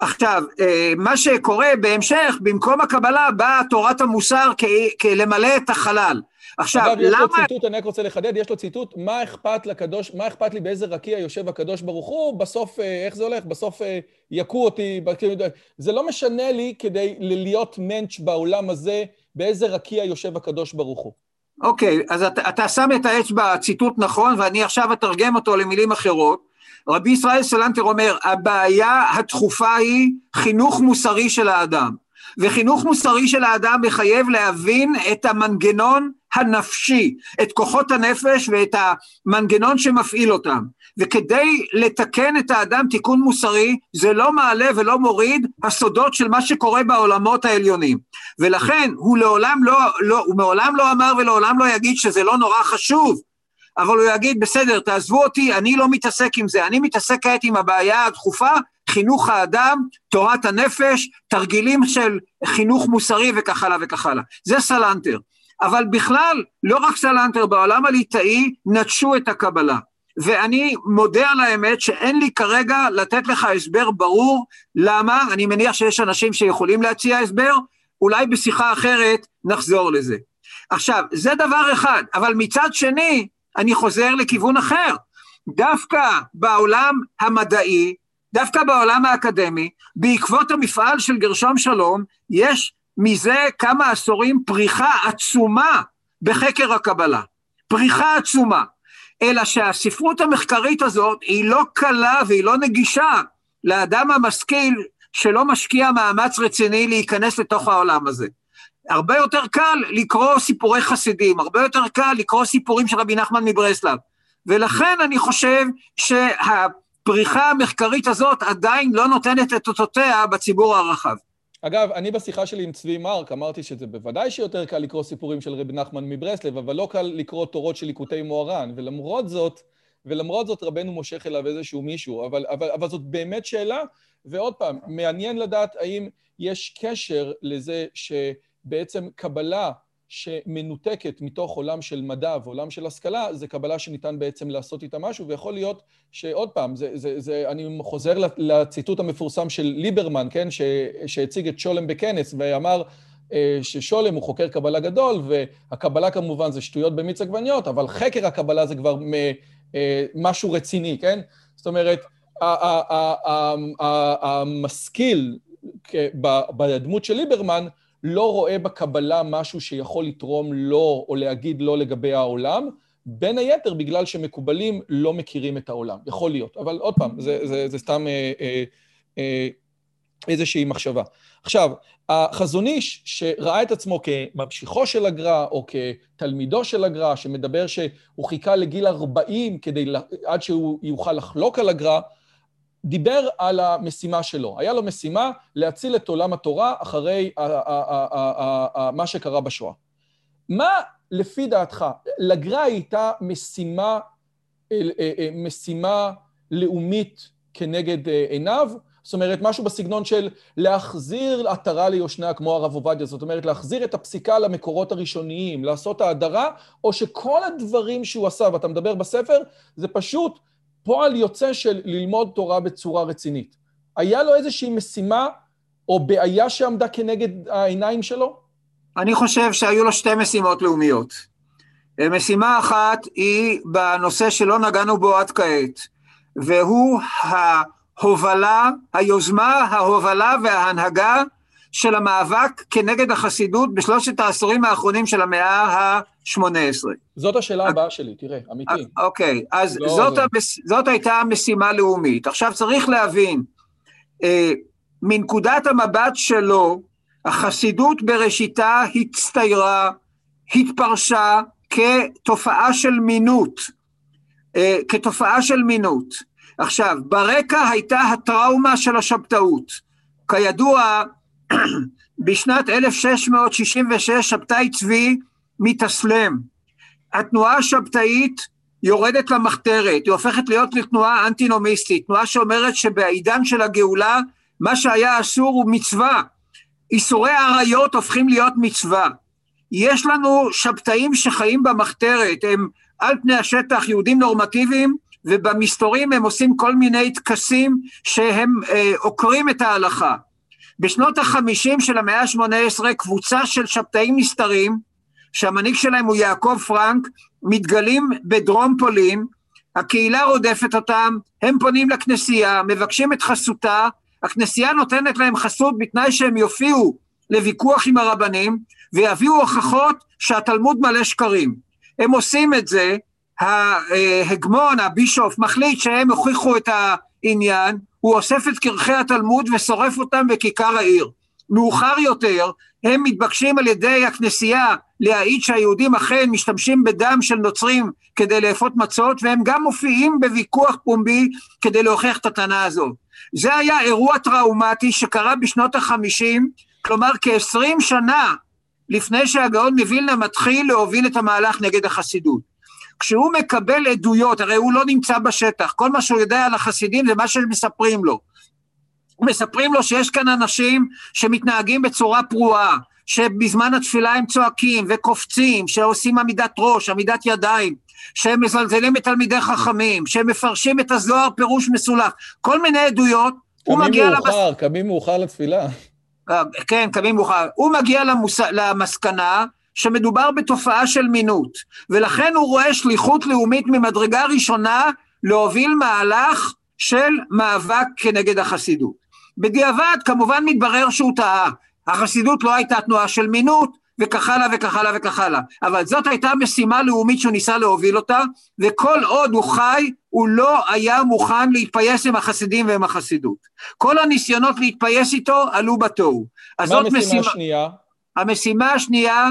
עכשיו, אה, מה שקורה בהמשך, במקום הקבלה באה תורת המוסר כלמלא את החלל. עכשיו, אגב, למה... אגב, יש לו ציטוט, אני רק רוצה לחדד, יש לו ציטוט, מה אכפת לקדוש, מה אכפת לי באיזה רקיע יושב הקדוש ברוך הוא, בסוף, אה, איך זה הולך? בסוף אה, יכו אותי, כאילו, זה לא משנה לי כדי להיות מענץ' בעולם הזה, באיזה רקיע יושב הקדוש ברוך הוא. אוקיי, אז אתה, אתה שם את האצבע, ציטוט נכון, ואני עכשיו אתרגם אותו למילים אחרות. רבי ישראל סלנטר אומר, הבעיה הדחופה היא חינוך מוסרי של האדם. וחינוך מוסרי של האדם מחייב להבין את המנגנון הנפשי, את כוחות הנפש ואת המנגנון שמפעיל אותם. וכדי לתקן את האדם תיקון מוסרי, זה לא מעלה ולא מוריד הסודות של מה שקורה בעולמות העליונים. ולכן הוא לעולם לא, לא, הוא מעולם לא אמר ולעולם לא יגיד שזה לא נורא חשוב, אבל הוא יגיד, בסדר, תעזבו אותי, אני לא מתעסק עם זה, אני מתעסק כעת עם הבעיה הדחופה, חינוך האדם, תורת הנפש, תרגילים של חינוך מוסרי וכך הלאה וכך הלאה. זה סלנטר. אבל בכלל, לא רק סלנטר, בעולם הליטאי נטשו את הקבלה. ואני מודה על האמת שאין לי כרגע לתת לך הסבר ברור למה, אני מניח שיש אנשים שיכולים להציע הסבר, אולי בשיחה אחרת נחזור לזה. עכשיו, זה דבר אחד, אבל מצד שני, אני חוזר לכיוון אחר. דווקא בעולם המדעי, דווקא בעולם האקדמי, בעקבות המפעל של גרשום שלום, יש מזה כמה עשורים פריחה עצומה בחקר הקבלה. פריחה עצומה. אלא שהספרות המחקרית הזאת היא לא קלה והיא לא נגישה לאדם המשכיל שלא משקיע מאמץ רציני להיכנס לתוך העולם הזה. הרבה יותר קל לקרוא סיפורי חסידים, הרבה יותר קל לקרוא סיפורים של רבי נחמן מברסלב. ולכן אני חושב שהפריחה המחקרית הזאת עדיין לא נותנת את אותותיה בציבור הרחב. אגב, אני בשיחה שלי עם צבי מרק אמרתי שזה בוודאי שיותר קל לקרוא סיפורים של רבי נחמן מברסלב, אבל לא קל לקרוא תורות של ליקוטי מוהר"ן, ולמרות זאת, ולמרות זאת רבנו מושך אליו איזשהו מישהו, אבל, אבל, אבל זאת באמת שאלה, ועוד פעם, מעניין לדעת האם יש קשר לזה שבעצם קבלה שמנותקת מתוך עולם של מדע ועולם של השכלה, זה קבלה שניתן בעצם לעשות איתה משהו, ויכול להיות שעוד פעם, זה, זה, זה, אני חוזר לציטוט המפורסם של ליברמן, כן, ש, שהציג את שולם בכנס ואמר אה, ששולם הוא חוקר קבלה גדול, והקבלה כמובן זה שטויות במיץ עגבניות, אבל חקר הקבלה זה כבר אה, משהו רציני, כן? זאת אומרת, המשכיל בדמות של ליברמן, לא רואה בקבלה משהו שיכול לתרום לו או להגיד לו לגבי העולם, בין היתר בגלל שמקובלים לא מכירים את העולם. יכול להיות, אבל עוד פעם, זה, זה, זה סתם אה, אה, אה, איזושהי מחשבה. עכשיו, החזון איש שראה את עצמו כממשיכו של הגר"א או כתלמידו של הגר"א, שמדבר שהוא חיכה לגיל 40 כדי, עד שהוא יוכל לחלוק על הגר"א, דיבר על המשימה שלו. היה לו משימה להציל את עולם התורה אחרי מה שקרה בשואה. מה לפי דעתך, לגר"א הייתה משימה, אה, אה, משימה לאומית כנגד אה, עיניו? זאת אומרת, משהו בסגנון של להחזיר עטרה ליושנה כמו הרב עובדיה, זאת אומרת, להחזיר את הפסיקה למקורות הראשוניים, לעשות האדרה, או שכל הדברים שהוא עשה, ואתה מדבר בספר, זה פשוט פועל יוצא של ללמוד תורה בצורה רצינית. היה לו איזושהי משימה או בעיה שעמדה כנגד העיניים שלו? אני חושב שהיו לו שתי משימות לאומיות. משימה אחת היא בנושא שלא נגענו בו עד כעת, והוא ההובלה, היוזמה, ההובלה וההנהגה של המאבק כנגד החסידות בשלושת העשורים האחרונים של המאה ה-18. זאת השאלה הבאה שלי, תראה, אמיתי. אוקיי, אז לא, זאת, זה... המס... זאת הייתה משימה לאומית. עכשיו צריך להבין, אה, מנקודת המבט שלו, החסידות בראשיתה הצטיירה, התפרשה כתופעה של מינות, אה, כתופעה של מינות. עכשיו, ברקע הייתה הטראומה של השבתאות. כידוע, בשנת 1666 שבתאי צבי מתאסלם. התנועה השבתאית יורדת למחתרת, היא הופכת להיות לתנועה אנטינומיסטית, תנועה שאומרת שבעידן של הגאולה מה שהיה אסור הוא מצווה. איסורי עריות הופכים להיות מצווה. יש לנו שבתאים שחיים במחתרת, הם על פני השטח יהודים נורמטיביים, ובמסתורים הם עושים כל מיני טקסים שהם אה, עוקרים את ההלכה. בשנות החמישים של המאה ה-18 קבוצה של שבתאים נסתרים, שהמנהיג שלהם הוא יעקב פרנק, מתגלים בדרום פולין, הקהילה רודפת אותם, הם פונים לכנסייה, מבקשים את חסותה, הכנסייה נותנת להם חסות בתנאי שהם יופיעו לוויכוח עם הרבנים ויביאו הוכחות שהתלמוד מלא שקרים. הם עושים את זה, ההגמון, הבישוף, מחליט שהם הוכיחו את העניין, הוא אוסף את קרחי התלמוד ושורף אותם בכיכר העיר. מאוחר יותר, הם מתבקשים על ידי הכנסייה להעיד שהיהודים אכן משתמשים בדם של נוצרים כדי לאפות מצות, והם גם מופיעים בוויכוח פומבי כדי להוכיח את הטענה הזאת. זה היה אירוע טראומטי שקרה בשנות החמישים, כלומר כעשרים שנה לפני שהגאון מווילנה מתחיל להוביל את המהלך נגד החסידות. כשהוא מקבל עדויות, הרי הוא לא נמצא בשטח, כל מה שהוא יודע על החסידים זה מה שמספרים לו. מספרים לו שיש כאן אנשים שמתנהגים בצורה פרועה, שבזמן התפילה הם צועקים וקופצים, שעושים עמידת ראש, עמידת ידיים, שהם מזלזלים בתלמידי חכמים, שהם מפרשים את הזוהר פירוש מסולח, כל מיני עדויות, הוא מגיע... מאוחר, למס... קמים מאוחר לתפילה. אה, כן, קמים מאוחר. הוא מגיע למוס... למסקנה שמדובר בתופעה של מינות, ולכן הוא רואה שליחות לאומית ממדרגה ראשונה להוביל מהלך של מאבק כנגד החסידות. בדיעבד כמובן מתברר שהוא טעה, החסידות לא הייתה תנועה של מינות, וכך הלאה וכך הלאה וכך הלאה. אבל זאת הייתה משימה לאומית שהוא ניסה להוביל אותה, וכל עוד הוא חי, הוא לא היה מוכן להתפייס עם החסידים ועם החסידות. כל הניסיונות להתפייס איתו עלו בתוהו. מה המשימה משימה... השנייה? המשימה השנייה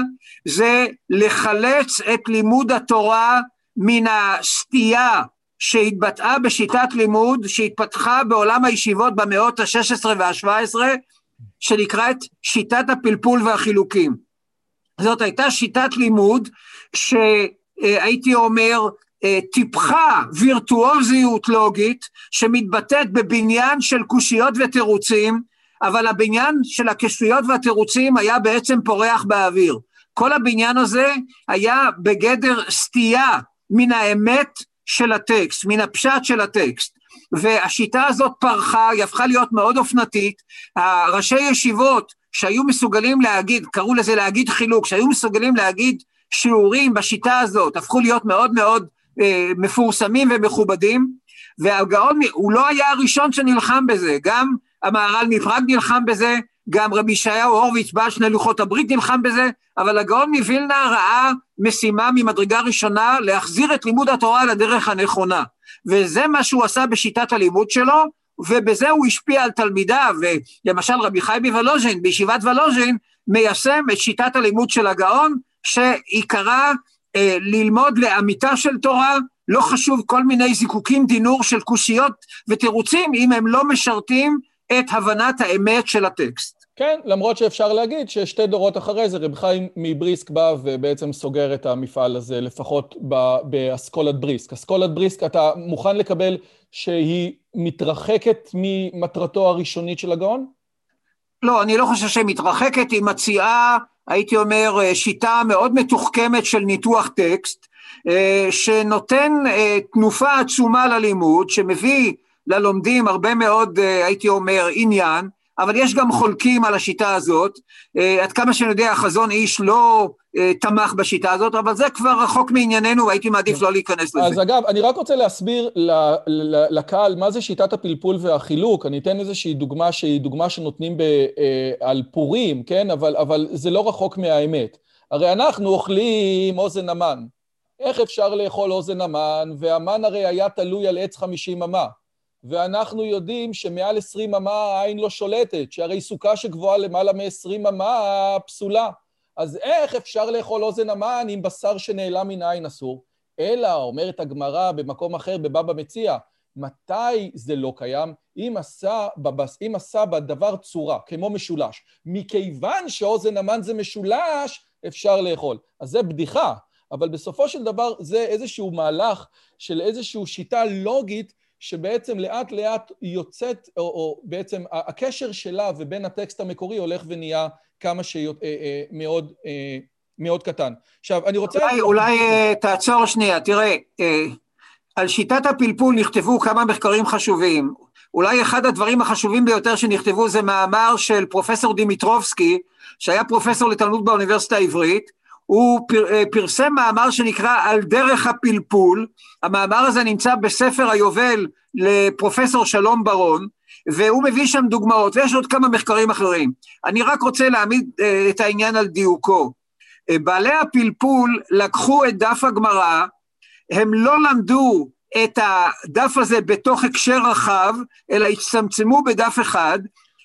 זה לחלץ את לימוד התורה מן הסטייה שהתבטאה בשיטת לימוד שהתפתחה בעולם הישיבות במאות ה-16 וה-17, שנקראת שיטת הפלפול והחילוקים. זאת הייתה שיטת לימוד שהייתי אומר טיפחה וירטואוזיות לוגית שמתבטאת בבניין של קושיות ותירוצים, אבל הבניין של הקשיות והתירוצים היה בעצם פורח באוויר. כל הבניין הזה היה בגדר סטייה מן האמת של הטקסט, מן הפשט של הטקסט. והשיטה הזאת פרחה, היא הפכה להיות מאוד אופנתית. הראשי ישיבות שהיו מסוגלים להגיד, קראו לזה להגיד חילוק, שהיו מסוגלים להגיד שיעורים בשיטה הזאת, הפכו להיות מאוד מאוד אה, מפורסמים ומכובדים, והגאון, הוא לא היה הראשון שנלחם בזה, גם המהר"ל מפראג נלחם בזה, גם רבי ישעיהו הורוביץ, בעל שני לוחות הברית, נלחם בזה, אבל הגאון מווילנה ראה משימה ממדרגה ראשונה להחזיר את לימוד התורה לדרך הנכונה. וזה מה שהוא עשה בשיטת הלימוד שלו, ובזה הוא השפיע על תלמידיו, ולמשל רבי חייבי ולוז'ין, בישיבת ולוז'ין, מיישם את שיטת הלימוד של הגאון, שעיקרה אה, ללמוד לאמיתה של תורה, לא חשוב כל מיני זיקוקים דינור של קושיות ותירוצים, אם הם לא משרתים את הבנת האמת של הטקסט. כן, למרות שאפשר להגיד ששתי דורות אחרי זה רב חיים מבריסק בא ובעצם סוגר את המפעל הזה, לפחות באסכולת בריסק. אסכולת בריסק, אתה מוכן לקבל שהיא מתרחקת ממטרתו הראשונית של הגאון? לא, אני לא חושב שהיא מתרחקת, היא מציעה, הייתי אומר, שיטה מאוד מתוחכמת של ניתוח טקסט, אה, שנותן אה, תנופה עצומה ללימוד, שמביא ללומדים הרבה מאוד, אה, הייתי אומר, עניין, אבל יש גם חולקים על השיטה הזאת. עד כמה שאני יודע, החזון איש לא תמך בשיטה הזאת, אבל זה כבר רחוק מענייננו, והייתי מעדיף לא להיכנס לזה. אז אגב, אני רק רוצה להסביר לקהל מה זה שיטת הפלפול והחילוק. אני אתן איזושהי דוגמה שהיא דוגמה שנותנים ב, על פורים, כן? אבל, אבל זה לא רחוק מהאמת. הרי אנחנו אוכלים אוזן המן. איך אפשר לאכול אוזן המן, והמן הרי היה תלוי על עץ חמישים אמה. ואנחנו יודעים שמעל עשרים אמה העין לא שולטת, שהרי סוכה שגבוהה למעלה מעשרים אמה פסולה. אז איך אפשר לאכול אוזן המן עם בשר שנעלם מן העין אסור? אלא, אומרת הגמרא במקום אחר, בבבא מציע, מתי זה לא קיים? אם עשה, בבס, אם עשה בדבר צורה, כמו משולש. מכיוון שאוזן המן זה משולש, אפשר לאכול. אז זה בדיחה, אבל בסופו של דבר זה איזשהו מהלך של איזושהי שיטה לוגית שבעצם לאט לאט יוצאת, או, או בעצם הקשר שלה ובין הטקסט המקורי הולך ונהיה כמה שמאוד אה, אה, מאוד קטן. עכשיו, אני רוצה... אולי, אולי אה, תעצור שנייה, תראה, על שיטת הפלפול נכתבו כמה מחקרים חשובים. אולי אחד הדברים החשובים ביותר שנכתבו זה מאמר של פרופסור דימיטרובסקי, שהיה פרופסור לתלמוד באוניברסיטה העברית, הוא אה, פרסם מאמר שנקרא על דרך הפלפול, המאמר הזה נמצא בספר היובל לפרופסור שלום ברון, והוא מביא שם דוגמאות, ויש עוד כמה מחקרים אחרים. אני רק רוצה להעמיד אה, את העניין על דיוקו. אה, בעלי הפלפול לקחו את דף הגמרא, הם לא למדו את הדף הזה בתוך הקשר רחב, אלא הצטמצמו בדף אחד,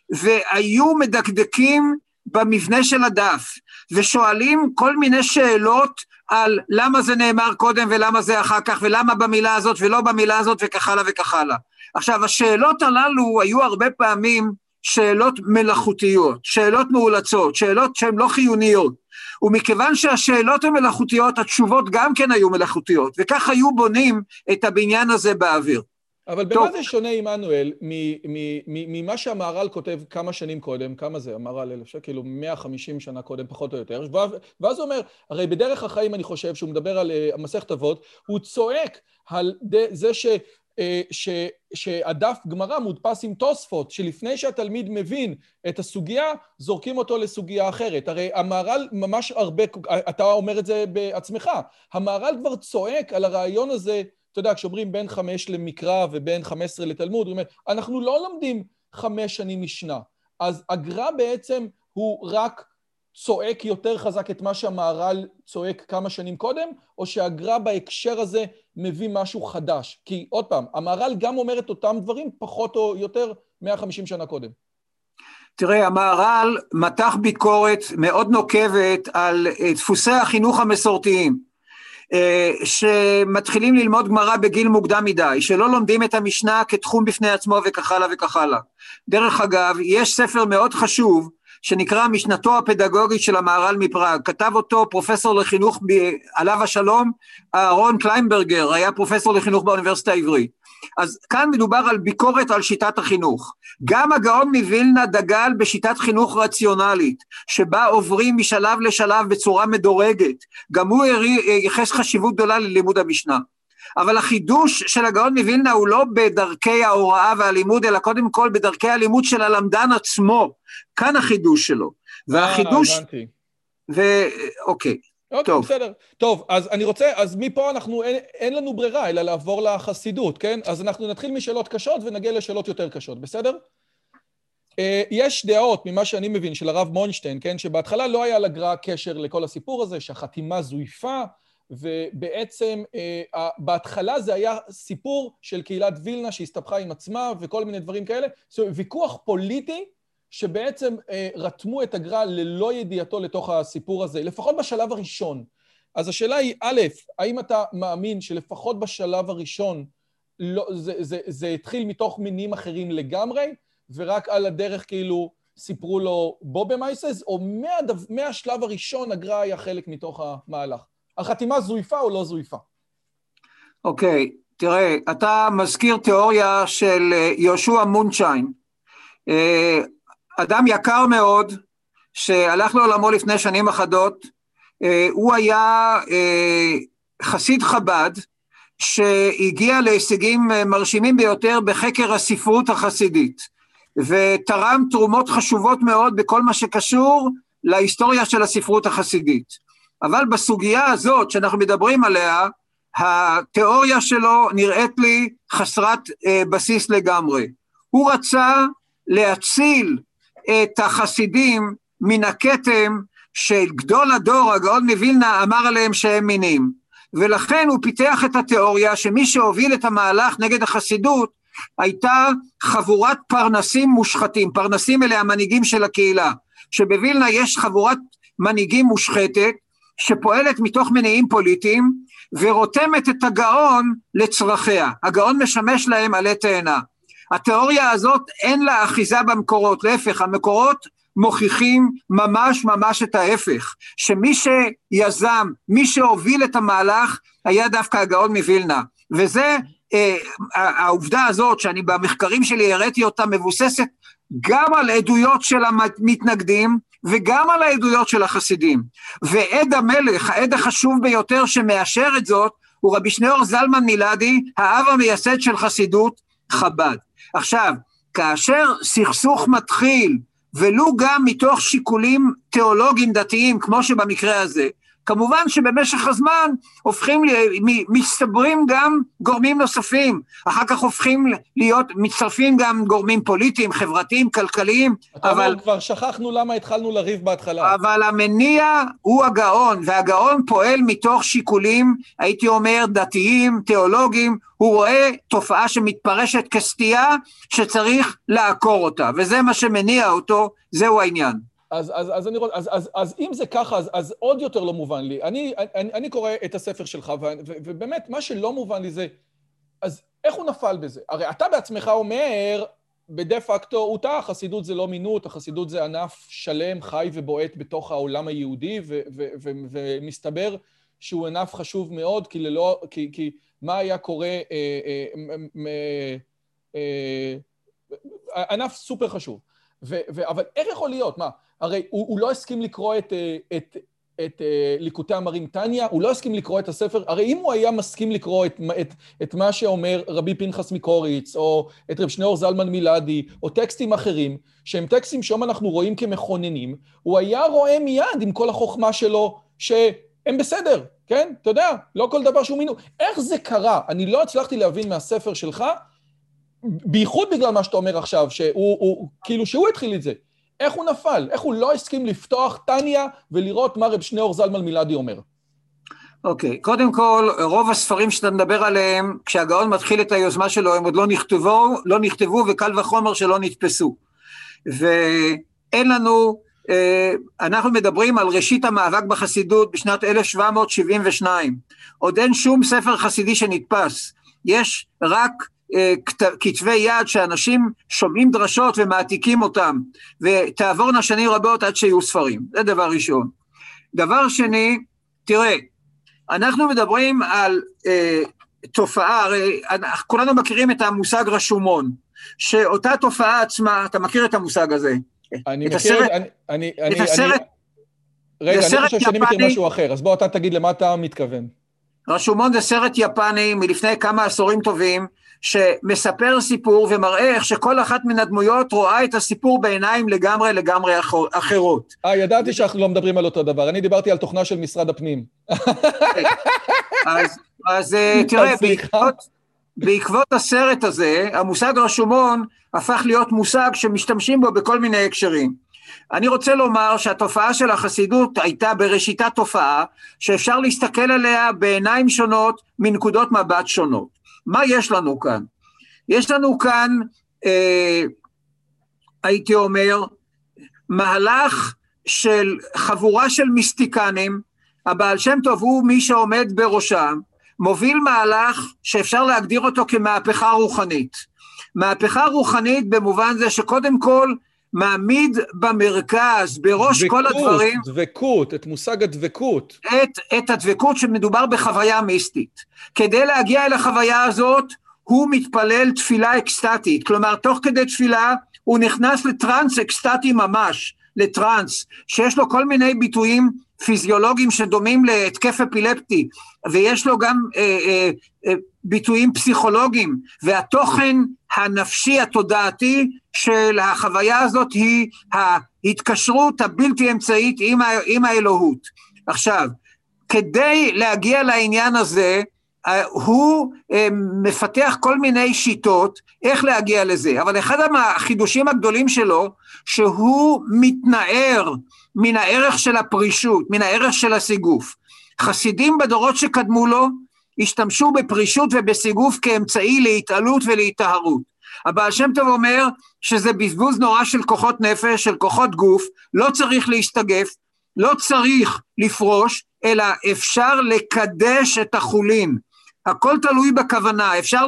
והיו מדקדקים במבנה של הדף, ושואלים כל מיני שאלות על למה זה נאמר קודם ולמה זה אחר כך, ולמה במילה הזאת ולא במילה הזאת וכך הלאה וכך הלאה. עכשיו, השאלות הללו היו הרבה פעמים שאלות מלאכותיות, שאלות מאולצות, שאלות שהן לא חיוניות. ומכיוון שהשאלות הן מלאכותיות, התשובות גם כן היו מלאכותיות, וכך היו בונים את הבניין הזה באוויר. אבל במה זה שונה, עמנואל, ממה שהמהר"ל כותב כמה שנים קודם, כמה זה? המהר"ל אלף שקל, כאילו 150 שנה קודם, פחות או יותר, ואז הוא אומר, הרי בדרך החיים אני חושב שהוא מדבר על uh, מסכת אבות, הוא צועק על זה ש... אה, ש, שהדף גמרא מודפס עם תוספות, שלפני שהתלמיד מבין את הסוגיה, זורקים אותו לסוגיה אחרת. הרי המהר"ל ממש הרבה, אתה אומר את זה בעצמך, המהר"ל כבר צועק על הרעיון הזה אתה יודע, כשאומרים בין חמש למקרא ובין חמש עשרה לתלמוד, הוא אומר, אנחנו לא לומדים חמש שנים משנה. אז הגר"א בעצם הוא רק צועק יותר חזק את מה שהמהר"ל צועק כמה שנים קודם, או שהגר"א בהקשר הזה מביא משהו חדש? כי עוד פעם, המהר"ל גם אומר את אותם דברים פחות או יותר 150 שנה קודם. תראה, המהר"ל מתח ביקורת מאוד נוקבת על דפוסי החינוך המסורתיים. אה, שמתחילים ללמוד גמרא בגיל מוקדם מדי, שלא לומדים את המשנה כתחום בפני עצמו וכך הלאה וכך הלאה. דרך אגב, יש ספר מאוד חשוב שנקרא משנתו הפדגוגית של המהר"ל מפראג, כתב אותו פרופסור לחינוך, עליו השלום, אהרון קליינברגר, היה פרופסור לחינוך באוניברסיטה העברית. אז כאן מדובר על ביקורת על שיטת החינוך. גם הגאון מווילנה דגל בשיטת חינוך רציונלית, שבה עוברים משלב לשלב בצורה מדורגת. גם הוא ייחס חשיבות גדולה ללימוד המשנה. אבל החידוש של הגאון מווילנה הוא לא בדרכי ההוראה והלימוד, אלא קודם כל בדרכי הלימוד של הלמדן עצמו. כאן החידוש שלו. והחידוש... אה, הבנתי. ואוקיי. אוקיי, טוב. בסדר. טוב, אז אני רוצה, אז מפה אנחנו, אין, אין לנו ברירה אלא לעבור לחסידות, כן? אז אנחנו נתחיל משאלות קשות ונגיע לשאלות יותר קשות, בסדר? אה, יש דעות, ממה שאני מבין, של הרב מונשטיין, כן? שבהתחלה לא היה לגר"א קשר לכל הסיפור הזה, שהחתימה זויפה, ובעצם אה, בהתחלה זה היה סיפור של קהילת וילנה שהסתבכה עם עצמה וכל מיני דברים כאלה. זאת אומרת, ויכוח פוליטי שבעצם אה, רתמו את הגר"א ללא ידיעתו לתוך הסיפור הזה, לפחות בשלב הראשון. אז השאלה היא, א', האם אתה מאמין שלפחות בשלב הראשון לא, זה, זה, זה התחיל מתוך מינים אחרים לגמרי, ורק על הדרך כאילו סיפרו לו בו במייסס, או מהדו, מהשלב הראשון הגר"א היה חלק מתוך המהלך? החתימה זויפה או לא זויפה? אוקיי, okay, תראה, אתה מזכיר תיאוריה של אה, יהושע מונשיין, אה, אדם יקר מאוד, שהלך לעולמו לפני שנים אחדות, אה, הוא היה חסיד חב"ד, שהגיע להישגים מרשימים ביותר בחקר הספרות החסידית, ותרם תרומות חשובות מאוד בכל מה שקשור להיסטוריה של הספרות החסידית. אבל בסוגיה הזאת שאנחנו מדברים עליה, התיאוריה שלו נראית לי חסרת אה, בסיס לגמרי. הוא רצה להציל את החסידים מן הכתם של גדול הדור, הגאון מווילנה, אמר עליהם שהם מינים. ולכן הוא פיתח את התיאוריה שמי שהוביל את המהלך נגד החסידות הייתה חבורת פרנסים מושחתים, פרנסים אלה המנהיגים של הקהילה, שבווילנה יש חבורת מנהיגים מושחתת שפועלת מתוך מניעים פוליטיים ורותמת את הגאון לצרכיה. הגאון משמש להם עלי תאנה. התיאוריה הזאת אין לה אחיזה במקורות, להפך, המקורות מוכיחים ממש ממש את ההפך, שמי שיזם, מי שהוביל את המהלך, היה דווקא הגאון מווילנה. וזה, אה, העובדה הזאת, שאני במחקרים שלי הראיתי אותה, מבוססת גם על עדויות של המתנגדים, וגם על העדויות של החסידים. ועד המלך, העד החשוב ביותר שמאשר את זאת, הוא רבי שניאור זלמן מילדי, האב המייסד של חסידות חב"ד. עכשיו, כאשר סכסוך מתחיל, ולו גם מתוך שיקולים תיאולוגיים דתיים, כמו שבמקרה הזה, כמובן שבמשך הזמן הופכים, מצטברים גם גורמים נוספים, אחר כך הופכים להיות, מצטרפים גם גורמים פוליטיים, חברתיים, כלכליים, אתה אבל... אומר, כבר שכחנו למה התחלנו לריב בהתחלה. אבל המניע הוא הגאון, והגאון פועל מתוך שיקולים, הייתי אומר, דתיים, תיאולוגיים, הוא רואה תופעה שמתפרשת כסטייה שצריך לעקור אותה, וזה מה שמניע אותו, זהו העניין. אז, אז, אז, אני, אז, אז, אז אם זה ככה, אז, אז עוד יותר לא מובן לי. אני, אני, אני קורא את הספר שלך, ו, ו, ובאמת, מה שלא מובן לי זה, אז איך הוא נפל בזה? הרי אתה בעצמך אומר, בדה פקטו הוא טעה, החסידות זה לא מינות, החסידות זה ענף שלם, חי ובועט בתוך העולם היהודי, ו, ו, ו, ומסתבר שהוא ענף חשוב מאוד, כי, ללא, כי, כי מה היה קורה, אה, אה, אה, אה, ענף סופר חשוב. ו, ו, אבל איך יכול להיות? מה, הרי הוא, הוא לא הסכים לקרוא את, אה, את, את אה, ליקוטי המרים טניה, הוא לא הסכים לקרוא את הספר, הרי אם הוא היה מסכים לקרוא את, את, את מה שאומר רבי פנחס מקוריץ, או את רב שניאור זלמן מילדי, או טקסטים אחרים, שהם טקסטים שהיום אנחנו רואים כמכוננים, הוא היה רואה מיד עם כל החוכמה שלו שהם בסדר, כן? אתה יודע, לא כל דבר שהוא מינו. איך זה קרה? אני לא הצלחתי להבין מהספר שלך, בייחוד בגלל מה שאתה אומר עכשיו, שהוא, הוא, כאילו שהוא התחיל את זה. איך הוא נפל? איך הוא לא הסכים לפתוח טניה ולראות מה רב שניאור זלמן מילדי אומר? אוקיי, okay. קודם כל, רוב הספרים שאתה מדבר עליהם, כשהגאון מתחיל את היוזמה שלו, הם עוד לא נכתבו, לא נכתבו וקל וחומר שלא נתפסו. ואין לנו, אה, אנחנו מדברים על ראשית המאבק בחסידות בשנת 1772. עוד אין שום ספר חסידי שנתפס. יש רק כתבי יד שאנשים שומעים דרשות ומעתיקים אותם, ותעבורנה שנים רבות עד שיהיו ספרים, זה דבר ראשון. דבר שני, תראה, אנחנו מדברים על אה, תופעה, הרי כולנו מכירים את המושג רשומון, שאותה תופעה עצמה, אתה מכיר את המושג הזה? אני מכיר, הסרט, אני, אני, את הסרט, אני, רגע, אני חושב שאני מכיר משהו אחר, אז בוא אתה תגיד למה אתה מתכוון. רשומון זה סרט יפני מלפני כמה עשורים טובים, שמספר סיפור ומראה איך שכל אחת מן הדמויות רואה את הסיפור בעיניים לגמרי לגמרי אחרות. אה, ידעתי שאנחנו לא מדברים על אותו דבר, אני דיברתי על תוכנה של משרד הפנים. אז, אז אה, תראה, בעקבות, בעקבות הסרט הזה, המושג רשומון הפך להיות מושג שמשתמשים בו בכל מיני הקשרים. אני רוצה לומר שהתופעה של החסידות הייתה בראשיתה תופעה שאפשר להסתכל עליה בעיניים שונות מנקודות מבט שונות. מה יש לנו כאן? יש לנו כאן, אה, הייתי אומר, מהלך של חבורה של מיסטיקנים, הבעל שם טוב הוא מי שעומד בראשם, מוביל מהלך שאפשר להגדיר אותו כמהפכה רוחנית. מהפכה רוחנית במובן זה שקודם כל מעמיד במרכז, בראש דבקות, כל הדברים... דבקות, את מושג הדבקות. את, את הדבקות שמדובר בחוויה מיסטית. כדי להגיע אל החוויה הזאת, הוא מתפלל תפילה אקסטטית. כלומר, תוך כדי תפילה הוא נכנס לטראנס אקסטטי ממש, לטראנס, שיש לו כל מיני ביטויים פיזיולוגיים שדומים להתקף אפילפטי, ויש לו גם אה, אה, אה, ביטויים פסיכולוגיים, והתוכן הנפשי התודעתי של החוויה הזאת היא ההתקשרות הבלתי אמצעית עם, ה, עם האלוהות. עכשיו, כדי להגיע לעניין הזה, אה, הוא אה, מפתח כל מיני שיטות איך להגיע לזה, אבל אחד החידושים הגדולים שלו, שהוא מתנער מן הערך של הפרישות, מן הערך של הסיגוף. חסידים בדורות שקדמו לו השתמשו בפרישות ובסיגוף כאמצעי להתעלות ולהיטהרות. הבעל שם טוב אומר שזה בזבוז נורא של כוחות נפש, של כוחות גוף, לא צריך להסתגף, לא צריך לפרוש, אלא אפשר לקדש את החולין. הכל תלוי בכוונה, אפשר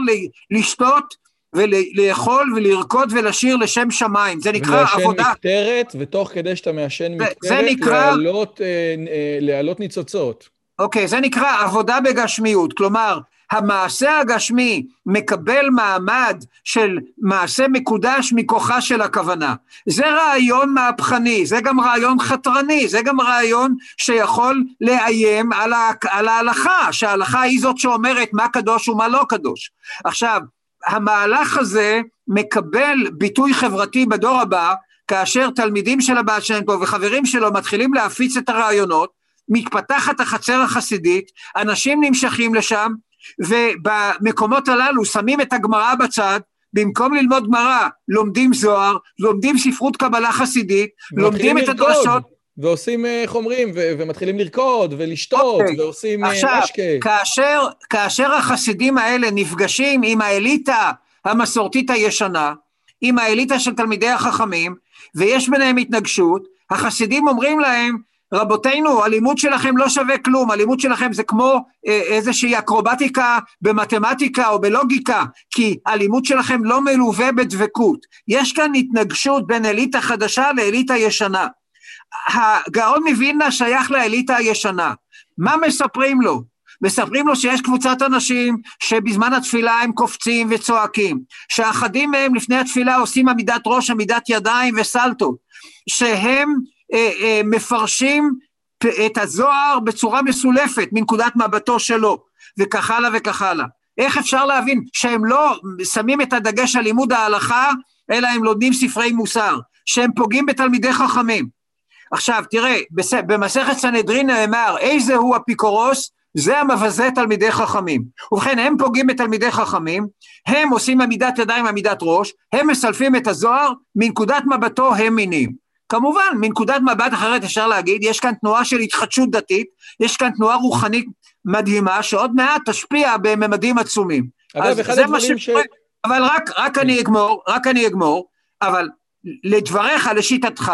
לשתות ולאכול ולרקוד ולשיר לשם שמיים, זה נקרא ולעשן עבודה... ולעשן מקטרת, ותוך כדי שאתה מעשן מקטרת, נקרא... להעלות, אה, אה, להעלות ניצוצות. אוקיי, זה נקרא עבודה בגשמיות, כלומר, המעשה הגשמי מקבל מעמד של מעשה מקודש מכוחה של הכוונה. זה רעיון מהפכני, זה גם רעיון חתרני, זה גם רעיון שיכול לאיים על, ה- על ההלכה, שההלכה היא זאת שאומרת מה קדוש ומה לא קדוש. עכשיו, המהלך הזה מקבל ביטוי חברתי בדור הבא, כאשר תלמידים של הבעל שם טוב וחברים שלו מתחילים להפיץ את הרעיונות, מתפתחת החצר החסידית, אנשים נמשכים לשם, ובמקומות הללו שמים את הגמרא בצד, במקום ללמוד גמרא, לומדים זוהר, לומדים ספרות קבלה חסידית, לומדים את הדרשות. ועושים, איך אה, אומרים, ומתחילים לרקוד ולשתות, okay. אוקיי. ועושים אה, עכשיו, משקה. כאשר, כאשר החסידים האלה נפגשים עם האליטה המסורתית הישנה, עם האליטה של תלמידי החכמים, ויש ביניהם התנגשות, החסידים אומרים להם, רבותינו, הלימוד שלכם לא שווה כלום, הלימוד שלכם זה כמו אה, איזושהי אקרובטיקה במתמטיקה או בלוגיקה, כי הלימוד שלכם לא מלווה בדבקות. יש כאן התנגשות בין אליטה חדשה לאליטה ישנה. הגאון מווילנה שייך לאליטה הישנה. מה מספרים לו? מספרים לו שיש קבוצת אנשים שבזמן התפילה הם קופצים וצועקים, שאחדים מהם לפני התפילה עושים עמידת ראש, עמידת ידיים וסלטות, שהם מפרשים את הזוהר בצורה מסולפת מנקודת מבטו שלו, וכך הלאה וכך הלאה. איך אפשר להבין שהם לא שמים את הדגש על לימוד ההלכה, אלא הם לומדים ספרי מוסר, שהם פוגעים בתלמידי חכמים. עכשיו, תראה, במסכת סנהדרין נאמר, איזה הוא אפיקורוס? זה המבזה תלמידי חכמים. ובכן, הם פוגעים בתלמידי חכמים, הם עושים עמידת ידיים, עמידת ראש, הם מסלפים את הזוהר, מנקודת מבטו הם מינים. כמובן, מנקודת מבט אחרת אפשר להגיד, יש כאן תנועה של התחדשות דתית, יש כאן תנועה רוחנית מדהימה, שעוד מעט תשפיע בממדים עצומים. אגב, אחד הדברים ש... אבל רק, רק אני אגמור, רק אני אגמור, אבל לדבריך, לשיטתך,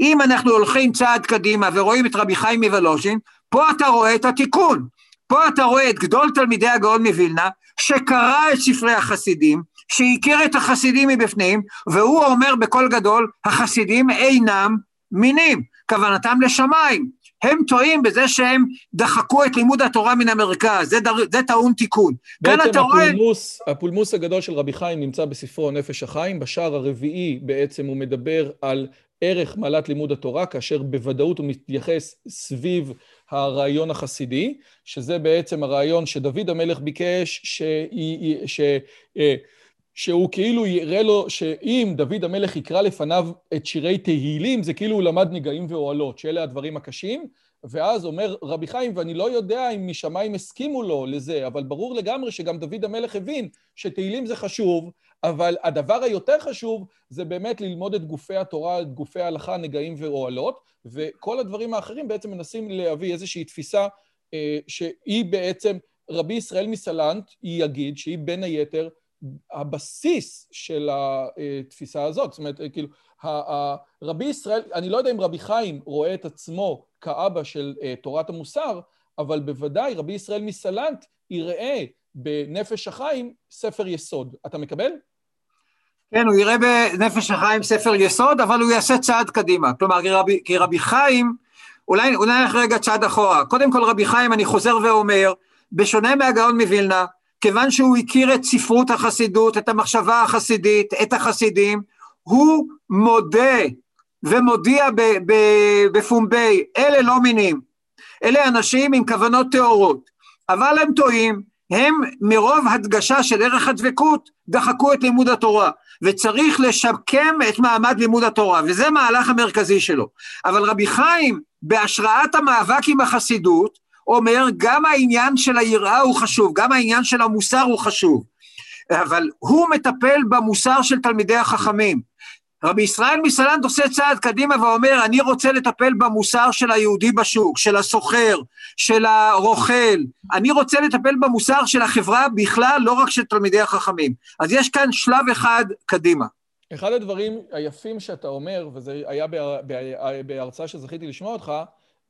אם אנחנו הולכים צעד קדימה ורואים את רבי חיים מוולוז'ין, פה אתה רואה את התיקון. פה אתה רואה את גדול תלמידי הגאון מווילנה, שקרא את ספרי החסידים, שהכיר את החסידים מבפנים, והוא אומר בקול גדול, החסידים אינם מינים, כוונתם לשמיים. הם טועים בזה שהם דחקו את לימוד התורה מן המרכז, זה, דר, זה טעון תיקון. בעצם הפולמוס, רואה... הפולמוס הגדול של רבי חיים נמצא בספרו נפש החיים, בשער הרביעי בעצם הוא מדבר על ערך מעלת לימוד התורה, כאשר בוודאות הוא מתייחס סביב הרעיון החסידי, שזה בעצם הרעיון שדוד המלך ביקש ש... ש... שהוא כאילו יראה לו שאם דוד המלך יקרא לפניו את שירי תהילים, זה כאילו הוא למד נגעים ואוהלות, שאלה הדברים הקשים, ואז אומר רבי חיים, ואני לא יודע אם משמיים הסכימו לו לזה, אבל ברור לגמרי שגם דוד המלך הבין שתהילים זה חשוב, אבל הדבר היותר חשוב זה באמת ללמוד את גופי התורה, את גופי ההלכה, נגעים ואוהלות, וכל הדברים האחרים בעצם מנסים להביא איזושהי תפיסה אה, שהיא בעצם, רבי ישראל מסלנט, יגיד שהיא בין היתר הבסיס של התפיסה הזאת. זאת אומרת, כאילו, רבי ישראל, אני לא יודע אם רבי חיים רואה את עצמו כאבא של אה, תורת המוסר, אבל בוודאי רבי ישראל מסלנט יראה בנפש החיים ספר יסוד. אתה מקבל? כן, הוא יראה בנפש החיים ספר יסוד, אבל הוא יעשה צעד קדימה. כלומר, כי רבי, כי רבי חיים, אולי, נלך רגע צעד אחורה. קודם כל, רבי חיים, אני חוזר ואומר, בשונה מהגאון מווילנה, כיוון שהוא הכיר את ספרות החסידות, את המחשבה החסידית, את החסידים, הוא מודה ומודיע בפומבי, אלה לא מינים, אלה אנשים עם כוונות טהורות, אבל הם טועים, הם מרוב הדגשה של ערך הדבקות דחקו את לימוד התורה, וצריך לשקם את מעמד לימוד התורה, וזה המהלך המרכזי שלו. אבל רבי חיים, בהשראת המאבק עם החסידות, אומר גם העניין של היראה הוא חשוב, גם העניין של המוסר הוא חשוב, אבל הוא מטפל במוסר של תלמידי החכמים. רבי ישראל מסלנט עושה צעד קדימה ואומר, אני רוצה לטפל במוסר של היהודי בשוק, של הסוחר, של הרוכל, אני רוצה לטפל במוסר של החברה בכלל, לא רק של תלמידי החכמים. אז יש כאן שלב אחד קדימה. אחד הדברים היפים שאתה אומר, וזה היה בהרצאה שזכיתי לשמוע אותך,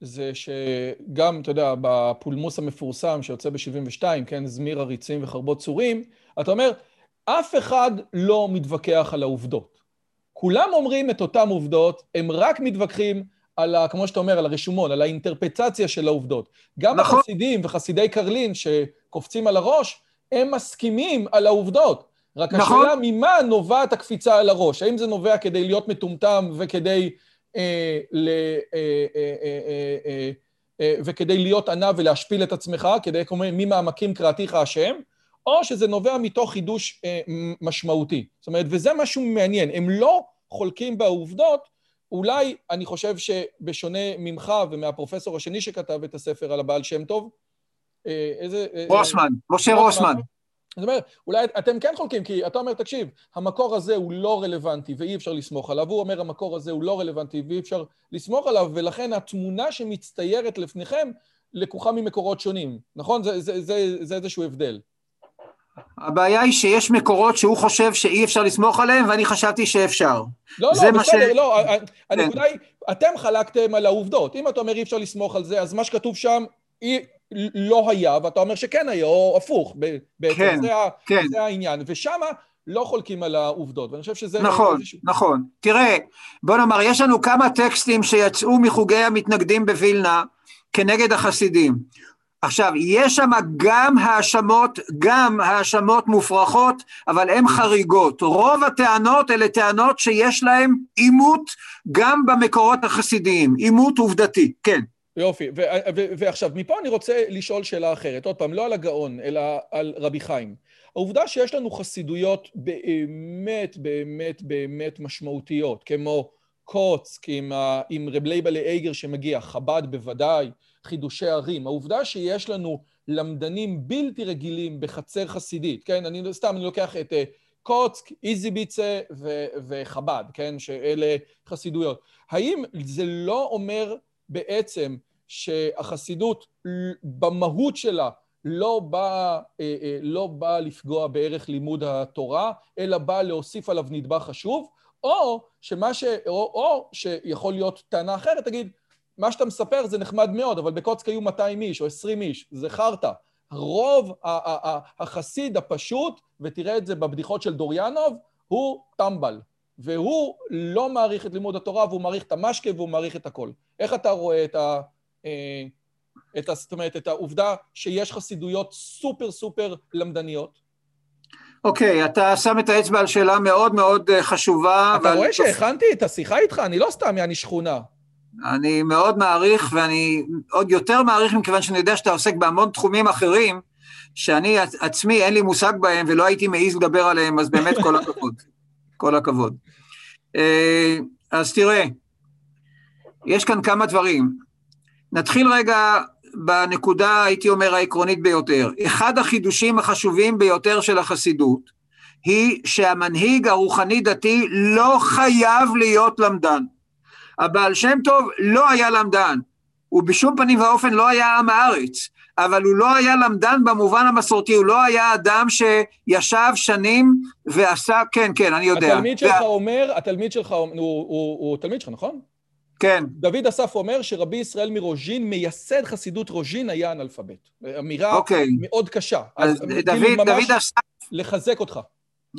זה שגם, אתה יודע, בפולמוס המפורסם שיוצא ב-72, כן, זמיר עריצים וחרבות צורים, אתה אומר, אף אחד לא מתווכח על העובדות. כולם אומרים את אותן עובדות, הם רק מתווכחים על, ה, כמו שאתה אומר, על הרשומון, על האינטרפטציה של העובדות. גם נכון. החסידים וחסידי קרלין שקופצים על הראש, הם מסכימים על העובדות. רק נכון. השאלה ממה נובעת הקפיצה על הראש. האם זה נובע כדי להיות מטומטם וכדי אה, אה, אה, וכדי להיות ענה ולהשפיל את עצמך, כדי, כמו ממעמקים קראתיך השם, או שזה נובע מתוך חידוש משמעותי. זאת אומרת, וזה משהו מעניין. הם לא חולקים בעובדות, אולי אני חושב שבשונה ממך ומהפרופסור השני שכתב את הספר על הבעל שם טוב, איזה... רוסמן, משה רוסמן. זאת אומרת, אולי אתם כן חולקים, כי אתה אומר, תקשיב, המקור הזה הוא לא רלוונטי ואי אפשר לסמוך עליו, הוא אומר, המקור הזה הוא לא רלוונטי ואי אפשר לסמוך עליו, ולכן התמונה שמצטיירת לפניכם לקוחה ממקורות שונים, נכון? זה, זה, זה, זה איזשהו הבדל. הבעיה היא שיש מקורות שהוא חושב שאי אפשר לסמוך עליהם, ואני חשבתי שאפשר. לא, לא, בסדר, ש... לא, הנקודה כן. היא, אתם חלקתם על העובדות. אם אתה אומר אי אפשר לסמוך על זה, אז מה שכתוב שם, אי, לא היה, ואתה אומר שכן היה, או הפוך, בעצם, כן, זה, כן. זה העניין. ושמה לא חולקים על העובדות, ואני חושב שזה... נכון, איזשהו... נכון. תראה, בוא נאמר, יש לנו כמה טקסטים שיצאו מחוגי המתנגדים בווילנה כנגד החסידים. עכשיו, יש שם גם האשמות, גם האשמות מופרכות, אבל הן חריגות. רוב הטענות אלה טענות שיש להן עימות גם במקורות החסידיים, עימות עובדתי, כן. יופי, ועכשיו, מפה אני רוצה לשאול שאלה אחרת, עוד פעם, לא על הגאון, אלא על רבי חיים. העובדה שיש לנו חסידויות באמת, באמת, באמת משמעותיות, כמו קוצק עם, עם רב לייבלה אייגר שמגיע, חב"ד בוודאי, חידושי ערים. העובדה שיש לנו למדנים בלתי רגילים בחצר חסידית, כן? אני סתם, אני לוקח את אה, קוצק, איזי ביצה וחב"ד, כן? שאלה חסידויות. האם זה לא אומר בעצם שהחסידות במהות שלה לא באה אה, לא בא לפגוע בערך לימוד התורה, אלא באה להוסיף עליו נדבך חשוב, או, שמה ש, או, או שיכול להיות טענה אחרת, תגיד, מה שאתה מספר זה נחמד מאוד, אבל בקוצק היו 200 איש או 20 איש, זה חרטא. רוב החסיד הפשוט, ותראה את זה בבדיחות של דוריאנוב, הוא טמבל. והוא לא מעריך את לימוד התורה, והוא מעריך את המשקה והוא מעריך את הכל. איך אתה רואה את ה... אה, את. זאת אומרת, את העובדה שיש חסידויות סופר סופר למדניות? אוקיי, okay, אתה שם את האצבע על שאלה מאוד מאוד אה, חשובה. אתה רואה שהכנתי את השיחה איתך? אני לא סתם יעני שכונה. אני מאוד מעריך, ואני עוד יותר מעריך מכיוון שאני יודע שאתה עוסק בהמון תחומים אחרים, שאני עצמי אין לי מושג בהם ולא הייתי מעז לדבר עליהם, אז באמת כל הכבוד. כל הכבוד. אה, אז תראה, יש כאן כמה דברים. נתחיל רגע בנקודה, הייתי אומר, העקרונית ביותר. אחד החידושים החשובים ביותר של החסידות היא שהמנהיג הרוחני-דתי לא חייב להיות למדן. הבעל שם טוב לא היה למדן, הוא בשום פנים ואופן לא היה עם הארץ, אבל הוא לא היה למדן במובן המסורתי, הוא לא היה אדם שישב שנים ועשה, כן, כן, אני יודע. התלמיד שלך וה... אומר, התלמיד שלך, הוא, הוא, הוא, הוא תלמיד שלך, נכון? כן. דוד אסף אומר שרבי ישראל מרוז'ין, מייסד חסידות רוז'ין, היה אנאלפבית. אמירה אוקיי. מאוד קשה. אז, אז דוד, כאילו דוד אסף... לחזק אותך.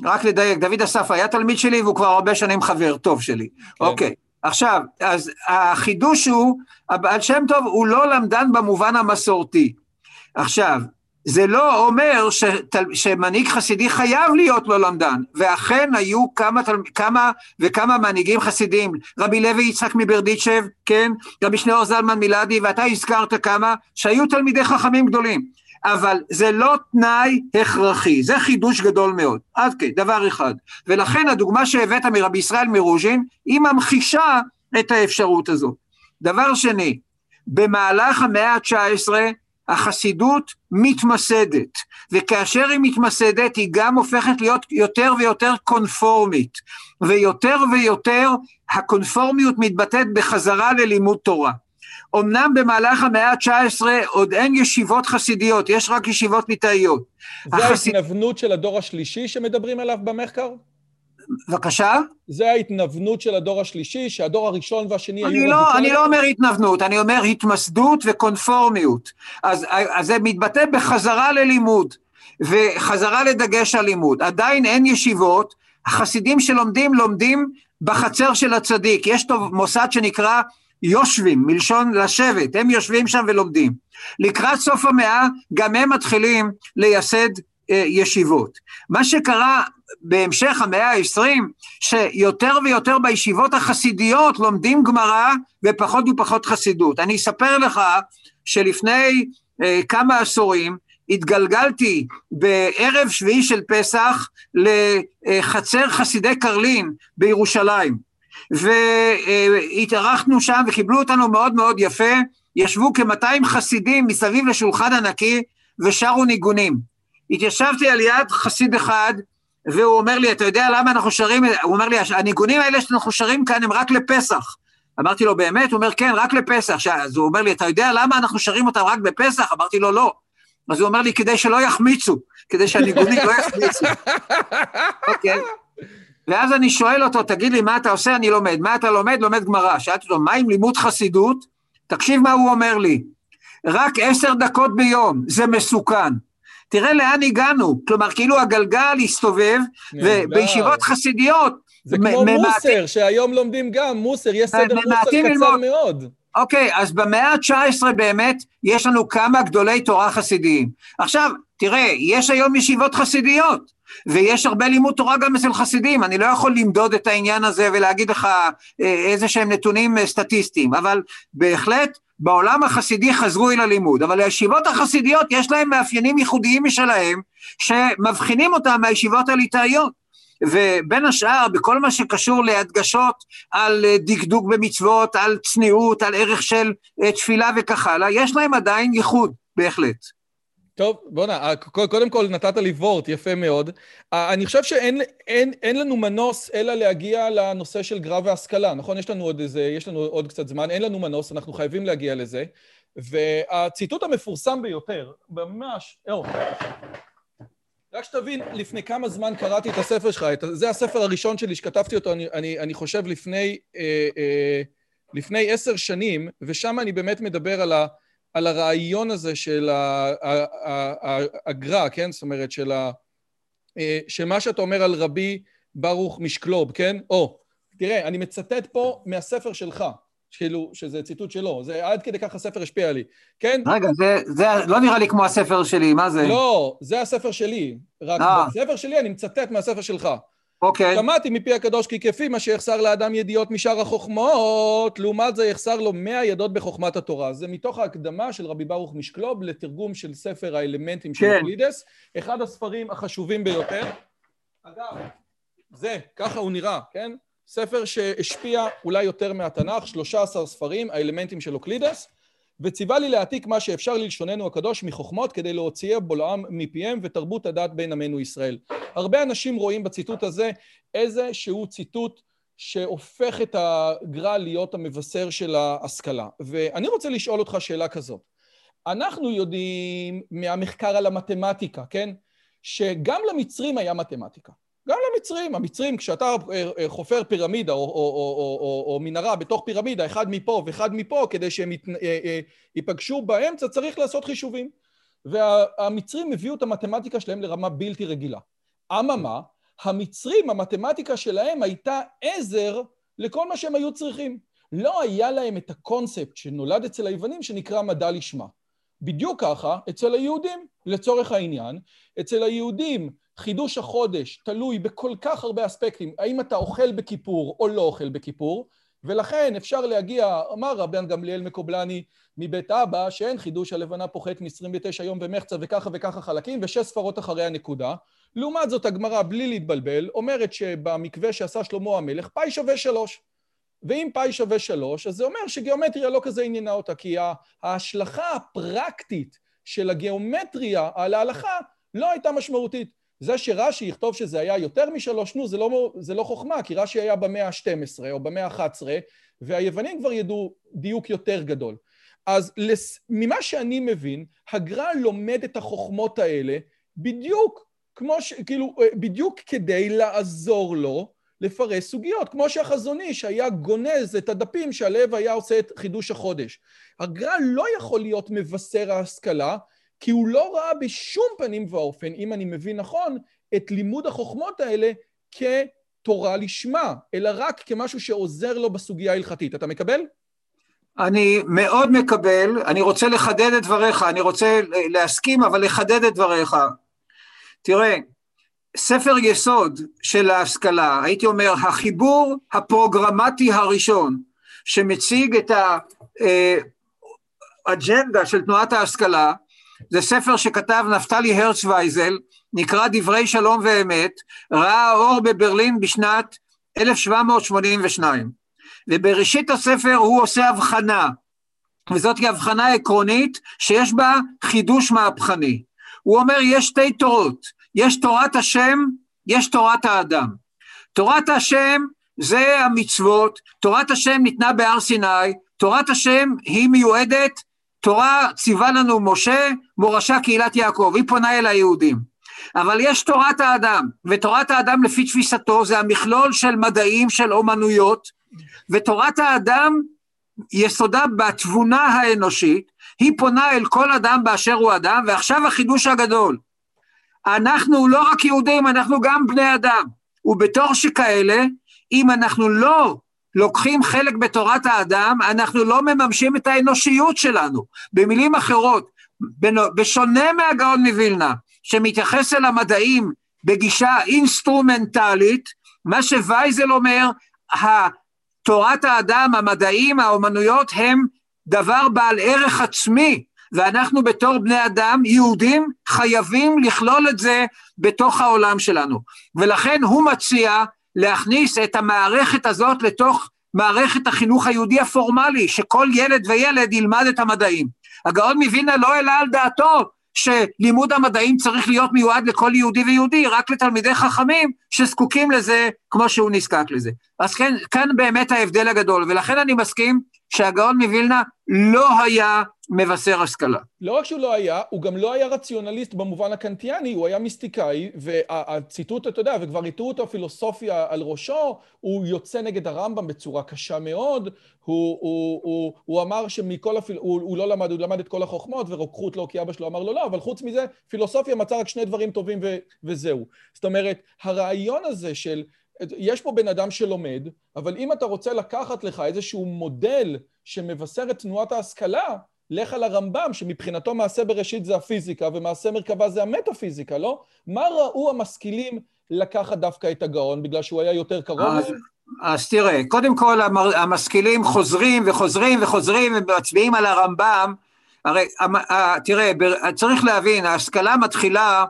רק לדייק, דוד אסף היה תלמיד שלי והוא כבר הרבה שנים חבר טוב שלי. כן. אוקיי. עכשיו, אז החידוש הוא, הבעל שם טוב הוא לא למדן במובן המסורתי. עכשיו, זה לא אומר שתל, שמנהיג חסידי חייב להיות לא למדן, ואכן היו כמה, כמה וכמה מנהיגים חסידים, רבי לוי יצחק מברדיצ'ב, כן, רבי שניאור זלמן מילדי, ואתה הזכרת כמה, שהיו תלמידי חכמים גדולים, אבל זה לא תנאי הכרחי, זה חידוש גדול מאוד, עד כן, דבר אחד, ולכן הדוגמה שהבאת מרבי ישראל מרוז'ין, היא ממחישה את האפשרות הזאת. דבר שני, במהלך המאה ה-19 החסידות מתמסדת, וכאשר היא מתמסדת היא גם הופכת להיות יותר ויותר קונפורמית, ויותר ויותר הקונפורמיות מתבטאת בחזרה ללימוד תורה. אמנם במהלך המאה ה-19 עוד אין ישיבות חסידיות, יש רק ישיבות ליטאיות. זה החסיד... ההתנוונות של הדור השלישי שמדברים עליו במחקר? בבקשה? זה ההתנוונות של הדור השלישי, שהדור הראשון והשני היו... לא, אני לא אומר התנוונות, אני אומר התמסדות וקונפורמיות. אז, אז זה מתבטא בחזרה ללימוד, וחזרה לדגש על לימוד. עדיין אין ישיבות, החסידים שלומדים, לומדים בחצר של הצדיק. יש טוב מוסד שנקרא יושבים, מלשון לשבת, הם יושבים שם ולומדים. לקראת סוף המאה, גם הם מתחילים לייסד אה, ישיבות. מה שקרה בהמשך המאה העשרים, שיותר ויותר בישיבות החסידיות לומדים גמרא ופחות ופחות חסידות. אני אספר לך שלפני אה, כמה עשורים התגלגלתי בערב שביעי של פסח לחצר חסידי קרלין בירושלים, והתארחנו שם וקיבלו אותנו מאוד מאוד יפה, ישבו כ-200 חסידים מסביב לשולחן ענקי ושרו ניגונים. התיישבתי על יד חסיד אחד והוא אומר לי, אתה יודע למה אנחנו שרים, הוא אומר לי, הניגונים האלה שאנחנו שרים כאן הם רק לפסח. אמרתי לו, באמת? הוא אומר, כן, רק לפסח. אז הוא אומר לי, אתה יודע למה אנחנו שרים אותם רק בפסח? אמרתי לו, לא. אז הוא אומר לי, כדי שלא יחמיצו, כדי שהניגונים לא יחמיצו. אוקיי? ואז אני שואל אותו, תגיד לי, מה אתה עושה? אני לומד. מה אתה לומד? לומד גמרא. שאלתי אותו, מה עם לימוד חסידות? תקשיב מה הוא אומר לי. רק עשר דקות ביום, זה מסוכן. תראה לאן הגענו, כלומר כאילו הגלגל הסתובב, ובישיבות חסידיות... זה כמו מוסר, שהיום לומדים גם, מוסר, יש סדר מוסר קצר מאוד. אוקיי, אז במאה ה-19 באמת יש לנו כמה גדולי תורה חסידיים. עכשיו, תראה, יש היום ישיבות חסידיות, ויש הרבה לימוד תורה גם אצל חסידים, אני לא יכול למדוד את העניין הזה ולהגיד לך אה, איזה שהם נתונים אה, סטטיסטיים, אבל בהחלט בעולם החסידי חזרו אל הלימוד, אבל הישיבות החסידיות יש להם מאפיינים ייחודיים משלהם, שמבחינים אותם מהישיבות הליטאיות. ובין השאר, בכל מה שקשור להדגשות על אה, דקדוק במצוות, על צניעות, על ערך של תפילה וכך הלאה, יש להם עדיין ייחוד, בהחלט. טוב, בוא'נה, קודם כל נתת לי וורט, יפה מאוד. אני חושב שאין אין, אין לנו מנוס אלא להגיע לנושא של גרב והשכלה, נכון? יש לנו עוד איזה, יש לנו עוד קצת זמן, אין לנו מנוס, אנחנו חייבים להגיע לזה. והציטוט המפורסם ביותר, ממש, או, רק שתבין, לפני כמה זמן קראתי את הספר שלך, את, זה הספר הראשון שלי שכתבתי אותו, אני, אני, אני חושב, לפני, אה, אה, לפני עשר שנים, ושם אני באמת מדבר על ה... על הרעיון הזה של הגר"א, כן? זאת אומרת, של ה... אה, שמה שאתה אומר על רבי ברוך משקלוב, כן? או, תראה, אני מצטט פה מהספר שלך, כאילו, שזה ציטוט שלו, זה עד כדי כך הספר השפיע עלי, כן? רגע, זה, זה לא נראה לי כמו הספר שלי, מה זה? לא, זה הספר שלי, רק 아. אה. בספר שלי אני מצטט מהספר שלך. אוקיי. שמעתי מפי הקדוש כי כפי מה שיחסר לאדם ידיעות משאר החוכמות, לעומת זה יחסר לו מאה ידות בחוכמת התורה. זה מתוך ההקדמה של רבי ברוך משקלוב לתרגום של ספר האלמנטים של כן. אוקלידס, אחד הספרים החשובים ביותר. אגב, זה, ככה הוא נראה, כן? ספר שהשפיע אולי יותר מהתנ"ך, 13 ספרים, האלמנטים של אוקלידס, וציווה לי להעתיק מה שאפשר ללשוננו הקדוש מחוכמות כדי להוציאי בולעם מפיהם ותרבות הדת בין עמנו ישראל. הרבה אנשים רואים בציטוט הזה איזה שהוא ציטוט שהופך את הגר"א להיות המבשר של ההשכלה. ואני רוצה לשאול אותך שאלה כזאת. אנחנו יודעים מהמחקר על המתמטיקה, כן? שגם למצרים היה מתמטיקה. גם למצרים, המצרים, כשאתה אה, אה, חופר פירמידה או, או, או, או, או, או מנהרה בתוך פירמידה, אחד מפה ואחד מפה, כדי שהם אה, ייפגשו באמצע, צריך לעשות חישובים. והמצרים הביאו את המתמטיקה שלהם לרמה בלתי רגילה. אממה, המצרים, המתמטיקה שלהם הייתה עזר לכל מה שהם היו צריכים. לא היה להם את הקונספט שנולד אצל היוונים שנקרא מדע לשמה. בדיוק ככה אצל היהודים, לצורך העניין. אצל היהודים חידוש החודש תלוי בכל כך הרבה אספקטים, האם אתה אוכל בכיפור או לא אוכל בכיפור, ולכן אפשר להגיע, אמר רבן גמליאל מקובלני מבית אבא, שאין חידוש הלבנה פוחת מ-29 יום ומחצה וככה וככה חלקים, ושש ספרות אחרי הנקודה. לעומת זאת, הגמרא, בלי להתבלבל, אומרת שבמקווה שעשה שלמה המלך, פאי שווה שלוש. ואם פאי שווה שלוש, אז זה אומר שגיאומטריה לא כזה עניינה אותה, כי ההשלכה הפרקטית של הגיאומטריה על ההלכה לא הייתה משמעותית. זה שרש"י יכתוב שזה היה יותר משלוש, נו, זה לא, זה לא חוכמה, כי רש"י היה במאה ה-12 או במאה ה-11, והיוונים כבר ידעו דיוק יותר גדול. אז לס... ממה שאני מבין, הגר"א לומד את החוכמות האלה בדיוק כמו ש... כאילו, בדיוק כדי לעזור לו לפרש סוגיות, כמו שהחזון איש היה גונז את הדפים שהלב היה עושה את חידוש החודש. הגר"א לא יכול להיות מבשר ההשכלה, כי הוא לא ראה בשום פנים ואופן, אם אני מבין נכון, את לימוד החוכמות האלה כתורה לשמה, אלא רק כמשהו שעוזר לו בסוגיה ההלכתית. אתה מקבל? אני מאוד מקבל, אני רוצה לחדד את דבריך, אני רוצה להסכים, אבל לחדד את דבריך. תראה, ספר יסוד של ההשכלה, הייתי אומר, החיבור הפרוגרמטי הראשון שמציג את האג'נדה של תנועת ההשכלה, זה ספר שכתב נפתלי הרצווייזל, נקרא דברי שלום ואמת, ראה אור בברלין בשנת 1782. ובראשית הספר הוא עושה הבחנה, וזאת היא הבחנה עקרונית שיש בה חידוש מהפכני. הוא אומר, יש שתי תורות, יש תורת השם, יש תורת האדם. תורת השם זה המצוות, תורת השם ניתנה בהר סיני, תורת השם היא מיועדת תורה ציווה לנו משה, מורשה קהילת יעקב, היא פונה אל היהודים. אבל יש תורת האדם, ותורת האדם לפי תפיסתו זה המכלול של מדעים, של אומנויות, ותורת האדם יסודה בתבונה האנושית, היא פונה אל כל אדם באשר הוא אדם, ועכשיו החידוש הגדול. אנחנו לא רק יהודים, אנחנו גם בני אדם, ובתור שכאלה, אם אנחנו לא לוקחים חלק בתורת האדם, אנחנו לא מממשים את האנושיות שלנו. במילים אחרות, בשונה מהגאון מווילנה, שמתייחס אל המדעים בגישה אינסטרומנטלית, מה שווייזל אומר, תורת האדם, המדעים, האומנויות הם דבר בעל ערך עצמי, ואנחנו בתור בני אדם, יהודים, חייבים לכלול את זה בתוך העולם שלנו. ולכן הוא מציע להכניס את המערכת הזאת לתוך מערכת החינוך היהודי הפורמלי, שכל ילד וילד ילמד את המדעים. הגאון מווילנה לא העלה על דעתו שלימוד המדעים צריך להיות מיועד לכל יהודי ויהודי, רק לתלמידי חכמים שזקוקים לזה כמו שהוא נזקק לזה. אז כן, כאן באמת ההבדל הגדול, ולכן אני מסכים שהגאון מווילנה לא היה מבשר השכלה. לא רק שהוא לא היה, הוא גם לא היה רציונליסט במובן הקנטיאני, הוא היה מיסטיקאי, והציטוט, אתה יודע, וכבר הטעו אותו פילוסופיה על ראשו, הוא יוצא נגד הרמב"ם בצורה קשה מאוד, הוא, הוא, הוא, הוא אמר שמכל הפיל... הוא, הוא לא למד, הוא למד את כל החוכמות, ורוקחות לא, כי אבא שלו אמר לו לא, אבל חוץ מזה, פילוסופיה מצא רק שני דברים טובים ו, וזהו. זאת אומרת, הרעיון הזה של... יש פה בן אדם שלומד, אבל אם אתה רוצה לקחת לך איזשהו מודל שמבשר את תנועת ההשכלה, לך על הרמב"ם, שמבחינתו מעשה בראשית זה הפיזיקה, ומעשה מרכבה זה המטאפיזיקה, לא? מה ראו המשכילים לקחת דווקא את הגאון, בגלל שהוא היה יותר קרוב אז, אז תראה, קודם כל המשכילים חוזרים וחוזרים וחוזרים ומצביעים על הרמב"ם, הרי תראה, צריך להבין, ההשכלה מתחילה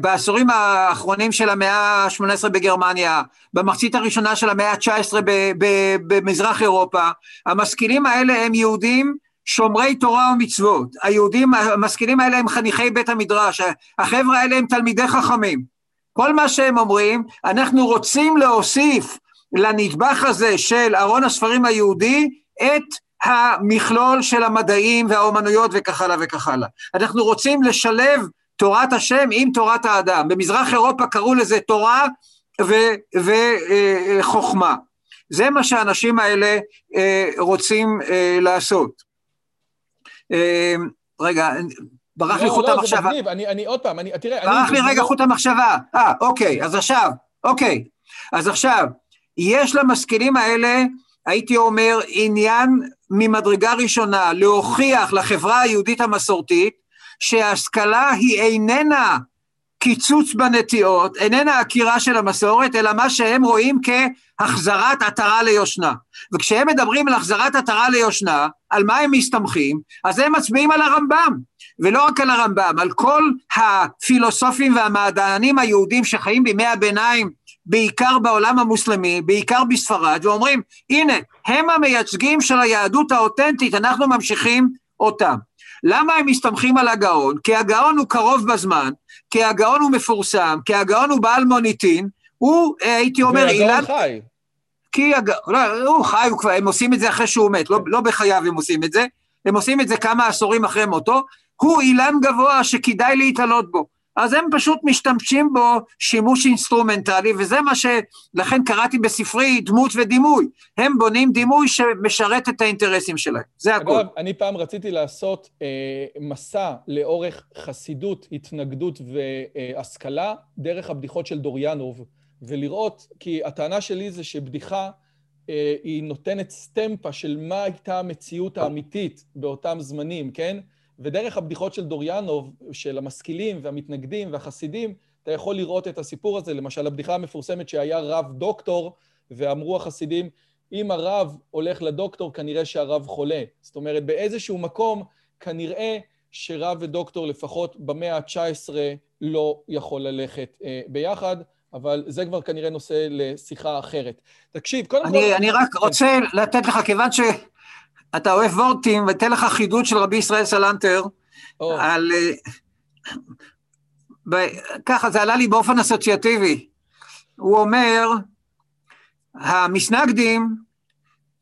בעשורים האחרונים של המאה ה-18 בגרמניה, במחצית הראשונה של המאה ה-19 במזרח אירופה, המשכילים האלה הם יהודים שומרי תורה ומצוות, היהודים, המשכילים האלה הם חניכי בית המדרש, החבר'ה האלה הם תלמידי חכמים. כל מה שהם אומרים, אנחנו רוצים להוסיף לנדבך הזה של ארון הספרים היהודי את המכלול של המדעים והאומנויות וכך הלאה וכך הלאה. אנחנו רוצים לשלב תורת השם עם תורת האדם. במזרח אירופה קראו לזה תורה וחוכמה. זה מה שהאנשים האלה אה, רוצים אה, לעשות. אה, רגע, ברח לי לא, חוט לא, המחשבה. זה מגניב, אני, אני עוד פעם, אני, תראה, ברח לי רגע חוט המחשבה. אה, אוקיי, אז עכשיו, אוקיי, אז עכשיו, יש למשכילים האלה, הייתי אומר, עניין ממדרגה ראשונה להוכיח לחברה היהודית המסורתית שההשכלה היא איננה קיצוץ בנטיעות, איננה עקירה של המסורת, אלא מה שהם רואים כהחזרת עטרה ליושנה. וכשהם מדברים על החזרת עטרה ליושנה, על מה הם מסתמכים? אז הם מצביעים על הרמב"ם, ולא רק על הרמב"ם, על כל הפילוסופים והמדענים היהודים שחיים בימי הביניים, בעיקר בעולם המוסלמי, בעיקר בספרד, ואומרים, הנה, הם המייצגים של היהדות האותנטית, אנחנו ממשיכים אותם. למה הם מסתמכים על הגאון? כי הגאון הוא קרוב בזמן, כי הגאון הוא מפורסם, כי הגאון הוא בעל מוניטין, הוא, אה, הייתי אומר, אילן... והגאון חי. כי הגאון, לא, הוא חי, הוא כבר, הם עושים את זה אחרי שהוא מת, לא, לא בחייו הם עושים את זה, הם עושים את זה כמה עשורים אחרי מותו, הוא אילן גבוה שכדאי להיתלות בו. אז הם פשוט משתמשים בו שימוש אינסטרומנטלי, וזה מה ש... לכן קראתי בספרי דמות ודימוי. הם בונים דימוי שמשרת את האינטרסים שלהם, זה הכול. אגב, אני פעם רציתי לעשות אה, מסע לאורך חסידות, התנגדות והשכלה, דרך הבדיחות של דרויאנוב, ולראות, כי הטענה שלי זה שבדיחה... אה, היא נותנת סטמפה של מה הייתה המציאות האמיתית באותם זמנים, כן? ודרך הבדיחות של דוריאנוב, של המשכילים והמתנגדים והחסידים, אתה יכול לראות את הסיפור הזה. למשל, הבדיחה המפורסמת שהיה רב דוקטור, ואמרו החסידים, אם הרב הולך לדוקטור, כנראה שהרב חולה. זאת אומרת, באיזשהו מקום, כנראה שרב ודוקטור, לפחות במאה ה-19, לא יכול ללכת אה, ביחד, אבל זה כבר כנראה נושא לשיחה אחרת. תקשיב, קודם כל... אני רק רוצה לתת לך, כיוון ש... אתה אוהב וורטים, ואתן לך חידוד של רבי ישראל סלנטר, oh. על... ב... ככה, זה עלה לי באופן אסוציאטיבי. הוא אומר, המסנגדים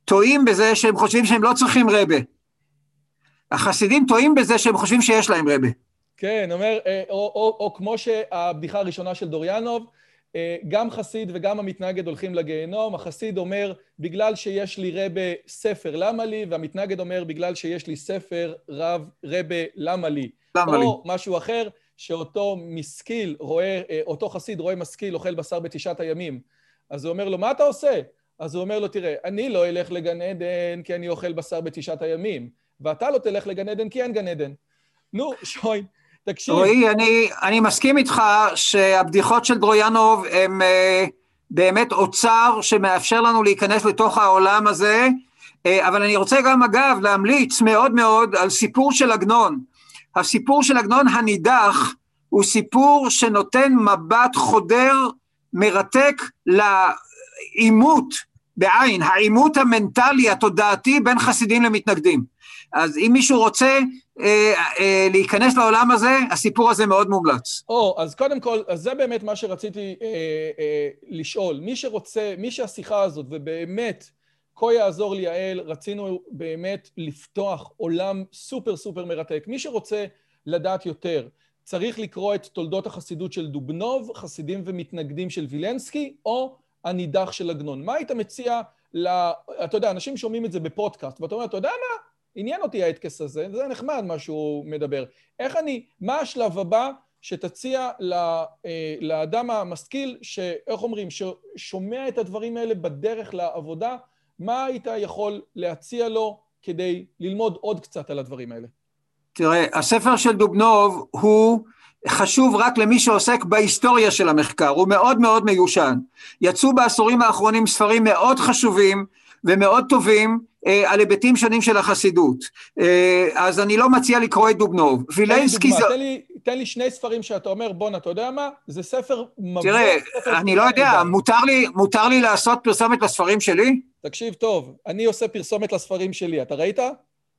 טועים בזה שהם חושבים שהם לא צריכים רבה. החסידים טועים בזה שהם חושבים שיש להם רבה. כן, אומר, אה, או, או, או, או כמו שהבדיחה הראשונה של דוריאנוב, אה, גם חסיד וגם המתנגד הולכים לגיהנום. החסיד אומר, בגלל שיש לי רבה ספר, למה לי? והמתנגד אומר, בגלל שיש לי ספר רב רבה, למה לי? למה או לי? או משהו אחר, שאותו משכיל רואה, אה, אותו חסיד רואה משכיל אוכל בשר בתשעת הימים. אז הוא אומר לו, מה אתה עושה? אז הוא אומר לו, תראה, אני לא אלך לגן עדן כי אני אוכל בשר בתשעת הימים, ואתה לא תלך לגן עדן כי אין גן עדן. נו, שוין, תקשיב. רועי, אני, אני מסכים איתך שהבדיחות של דרויאנוב הן uh, באמת אוצר שמאפשר לנו להיכנס לתוך העולם הזה, uh, אבל אני רוצה גם אגב להמליץ מאוד מאוד על סיפור של עגנון. הסיפור של עגנון הנידח הוא סיפור שנותן מבט חודר, מרתק לעימות, בעין, העימות המנטלי, התודעתי בין חסידים למתנגדים. אז אם מישהו רוצה אה, אה, להיכנס לעולם הזה, הסיפור הזה מאוד מומלץ. או, אז קודם כל, אז זה באמת מה שרציתי אה, אה, לשאול. מי שרוצה, מי שהשיחה הזאת, ובאמת, כה יעזור לי יעל, רצינו באמת לפתוח עולם סופר סופר מרתק. מי שרוצה לדעת יותר, צריך לקרוא את תולדות החסידות של דובנוב, חסידים ומתנגדים של וילנסקי, או הנידח של עגנון. מה היית מציע ל... אתה יודע, אנשים שומעים את זה בפודקאסט, ואתה אומר, אתה יודע מה? עניין אותי ההתקס הזה, זה נחמד מה שהוא מדבר. איך אני, מה השלב הבא שתציע אה, לאדם המשכיל, שאיך אומרים, ששומע את הדברים האלה בדרך לעבודה, מה היית יכול להציע לו כדי ללמוד עוד קצת על הדברים האלה? תראה, הספר של דובנוב הוא חשוב רק למי שעוסק בהיסטוריה של המחקר, הוא מאוד מאוד מיושן. יצאו בעשורים האחרונים ספרים מאוד חשובים ומאוד טובים אה, על היבטים שונים של החסידות. אה, אז אני לא מציע לקרוא את דובנוב. וילנסקי זה... תן לי, תן לי שני ספרים שאתה אומר, בואנה, אתה יודע מה? זה ספר מבוא. תראה, ספר אני לא יודע, מותר לי, מותר לי לעשות פרסומת לספרים שלי? תקשיב טוב, אני עושה פרסומת לספרים שלי, אתה ראית?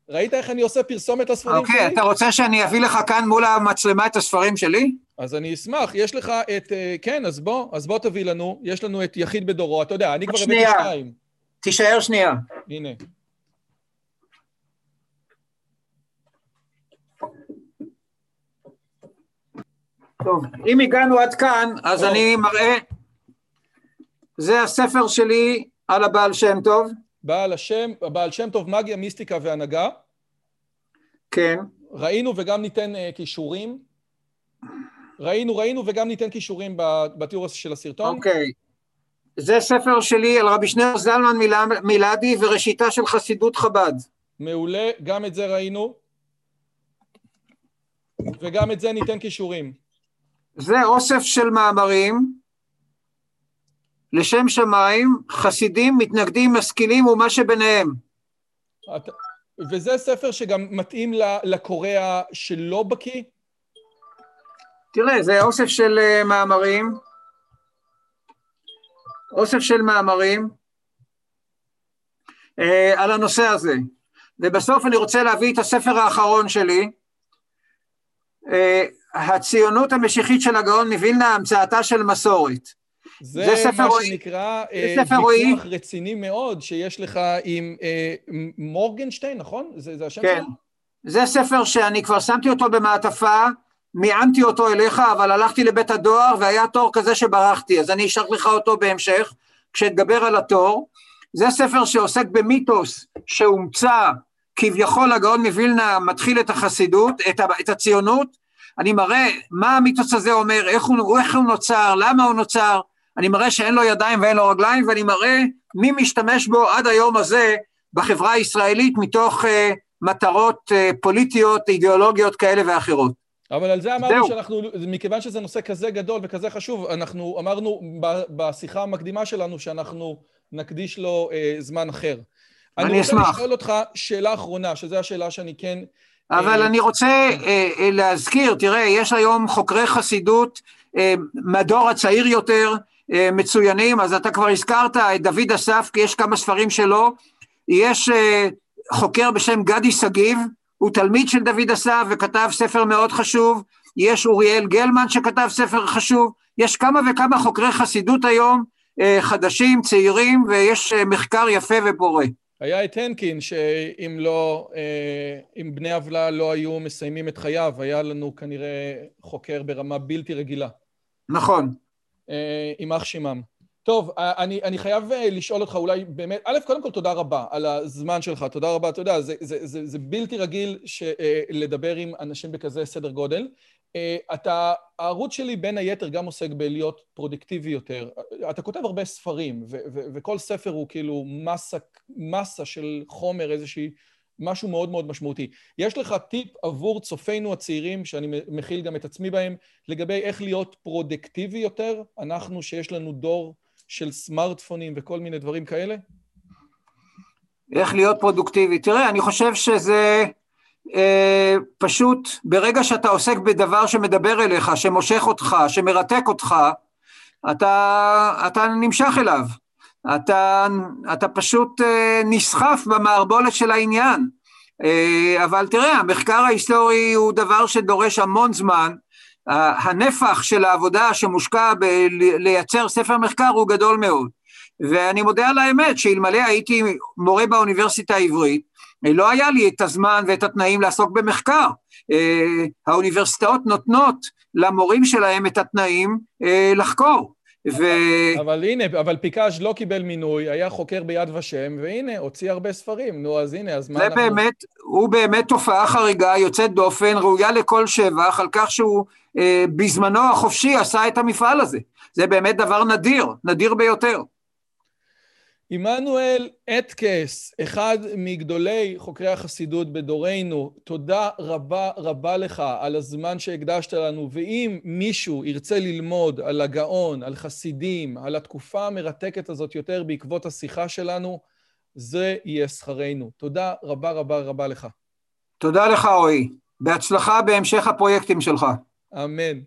ראית איך אני עושה פרסומת לספרים okay, שלי? אוקיי, אתה רוצה שאני אביא לך כאן מול המצלמה את הספרים שלי? אז אני אשמח, יש לך את... אה, כן, אז בוא, אז בוא תביא לנו, יש לנו את יחיד בדורו, אתה יודע, אני כבר הבאתי שתיים. תישאר שנייה. הנה. טוב, אם הגענו עד כאן, אז טוב. אני מראה, זה הספר שלי על הבעל שם טוב. בעל השם, הבעל שם טוב, מגיה, מיסטיקה והנהגה. כן. ראינו וגם ניתן uh, כישורים. ראינו, ראינו וגם ניתן כישורים בתיאור של הסרטון. אוקיי. זה ספר שלי על רבי שניאור זלמן מילדי וראשיתה של חסידות חב"ד. מעולה, גם את זה ראינו. וגם את זה ניתן כישורים. זה אוסף של מאמרים לשם שמיים, חסידים, מתנגדים, משכילים ומה שביניהם. וזה ספר שגם מתאים לקורא שלא בקיא? תראה, זה אוסף של אה, מאמרים, אוסף של מאמרים אה, על הנושא הזה. ובסוף אני רוצה להביא את הספר האחרון שלי, אה, הציונות המשיחית של הגאון מווילנה, המצאתה של מסורת. זה, זה מה רואי, שנקרא אה, ויכוח רואי. רציני מאוד שיש לך עם אה, מורגנשטיין, נכון? זה, זה השם כן. שלו? זה ספר שאני כבר שמתי אותו במעטפה, מיענתי אותו אליך, אבל הלכתי לבית הדואר והיה תור כזה שברחתי, אז אני אשלח לך אותו בהמשך, כשאתגבר על התור. זה ספר שעוסק במיתוס שהומצא, כביכול הגאון מווילנה מתחיל את החסידות, את, את הציונות, אני מראה מה המיתוס הזה אומר, איך הוא, איך הוא נוצר, למה הוא נוצר, אני מראה שאין לו ידיים ואין לו רגליים, ואני מראה מי משתמש בו עד היום הזה בחברה הישראלית מתוך uh, מטרות uh, פוליטיות, אידיאולוגיות כאלה ואחרות. אבל על זה אמרנו שאנחנו, מכיוון שזה נושא כזה גדול וכזה חשוב, אנחנו אמרנו בשיחה המקדימה שלנו שאנחנו נקדיש לו uh, זמן אחר. אני, אני אשמח. אני רוצה לשאול אותך שאלה אחרונה, שזו השאלה שאני כן... אבל אני רוצה להזכיר, תראה, יש היום חוקרי חסידות מהדור הצעיר יותר, אה, מצוינים, אז אתה כבר הזכרת את דוד אסף, כי יש כמה ספרים שלו, יש אה, חוקר בשם גדי שגיב, הוא תלמיד של דוד אסף וכתב ספר מאוד חשוב, יש אוריאל גלמן שכתב ספר חשוב, יש כמה וכמה חוקרי חסידות היום, אה, חדשים, צעירים, ויש מחקר יפה ופורה. היה את הנקין, שאם לא, אם בני עוולה לא היו מסיימים את חייו, היה לנו כנראה חוקר ברמה בלתי רגילה. נכון. אה, שמם. טוב, אה, אני, אני חייב אה, לשאול אותך אולי באמת, א', קודם כל תודה רבה על הזמן שלך, תודה רבה, אתה יודע, זה, זה, זה, זה בלתי רגיל לדבר עם אנשים בכזה סדר גודל. אתה, הערוץ שלי בין היתר גם עוסק בלהיות פרודוקטיבי יותר. אתה כותב הרבה ספרים, ו- ו- וכל ספר הוא כאילו מסה, מסה של חומר, איזושהי משהו מאוד מאוד משמעותי. יש לך טיפ עבור צופינו הצעירים, שאני מכיל גם את עצמי בהם, לגבי איך להיות פרודקטיבי יותר, אנחנו שיש לנו דור של סמארטפונים וכל מיני דברים כאלה? איך להיות פרודוקטיבי. תראה, אני חושב שזה אה, פשוט, ברגע שאתה עוסק בדבר שמדבר אליך, שמושך אותך, שמרתק אותך, אתה, אתה נמשך אליו. אתה, אתה פשוט אה, נסחף במערבולת של העניין. אה, אבל תראה, המחקר ההיסטורי הוא דבר שדורש המון זמן. הנפח של העבודה שמושקע בלייצר ספר מחקר הוא גדול מאוד. ואני מודה על האמת שאלמלא הייתי מורה באוניברסיטה העברית, לא היה לי את הזמן ואת התנאים לעסוק במחקר. האוניברסיטאות נותנות למורים שלהם את התנאים לחקור. ו... אבל הנה, אבל פיקאז' לא קיבל מינוי, היה חוקר ביד ושם, והנה, הוציא הרבה ספרים, נו, אז הנה, אז מה אנחנו... זה באמת, הוא באמת תופעה חריגה, יוצאת דופן, ראויה לכל שבח, על כך שהוא אה, בזמנו החופשי עשה את המפעל הזה. זה באמת דבר נדיר, נדיר ביותר. עמנואל אטקס, אחד מגדולי חוקרי החסידות בדורנו, תודה רבה רבה לך על הזמן שהקדשת לנו, ואם מישהו ירצה ללמוד על הגאון, על חסידים, על התקופה המרתקת הזאת יותר בעקבות השיחה שלנו, זה יהיה שכרנו. תודה רבה רבה רבה לך. תודה לך, רועי. בהצלחה בהמשך הפרויקטים שלך. אמן.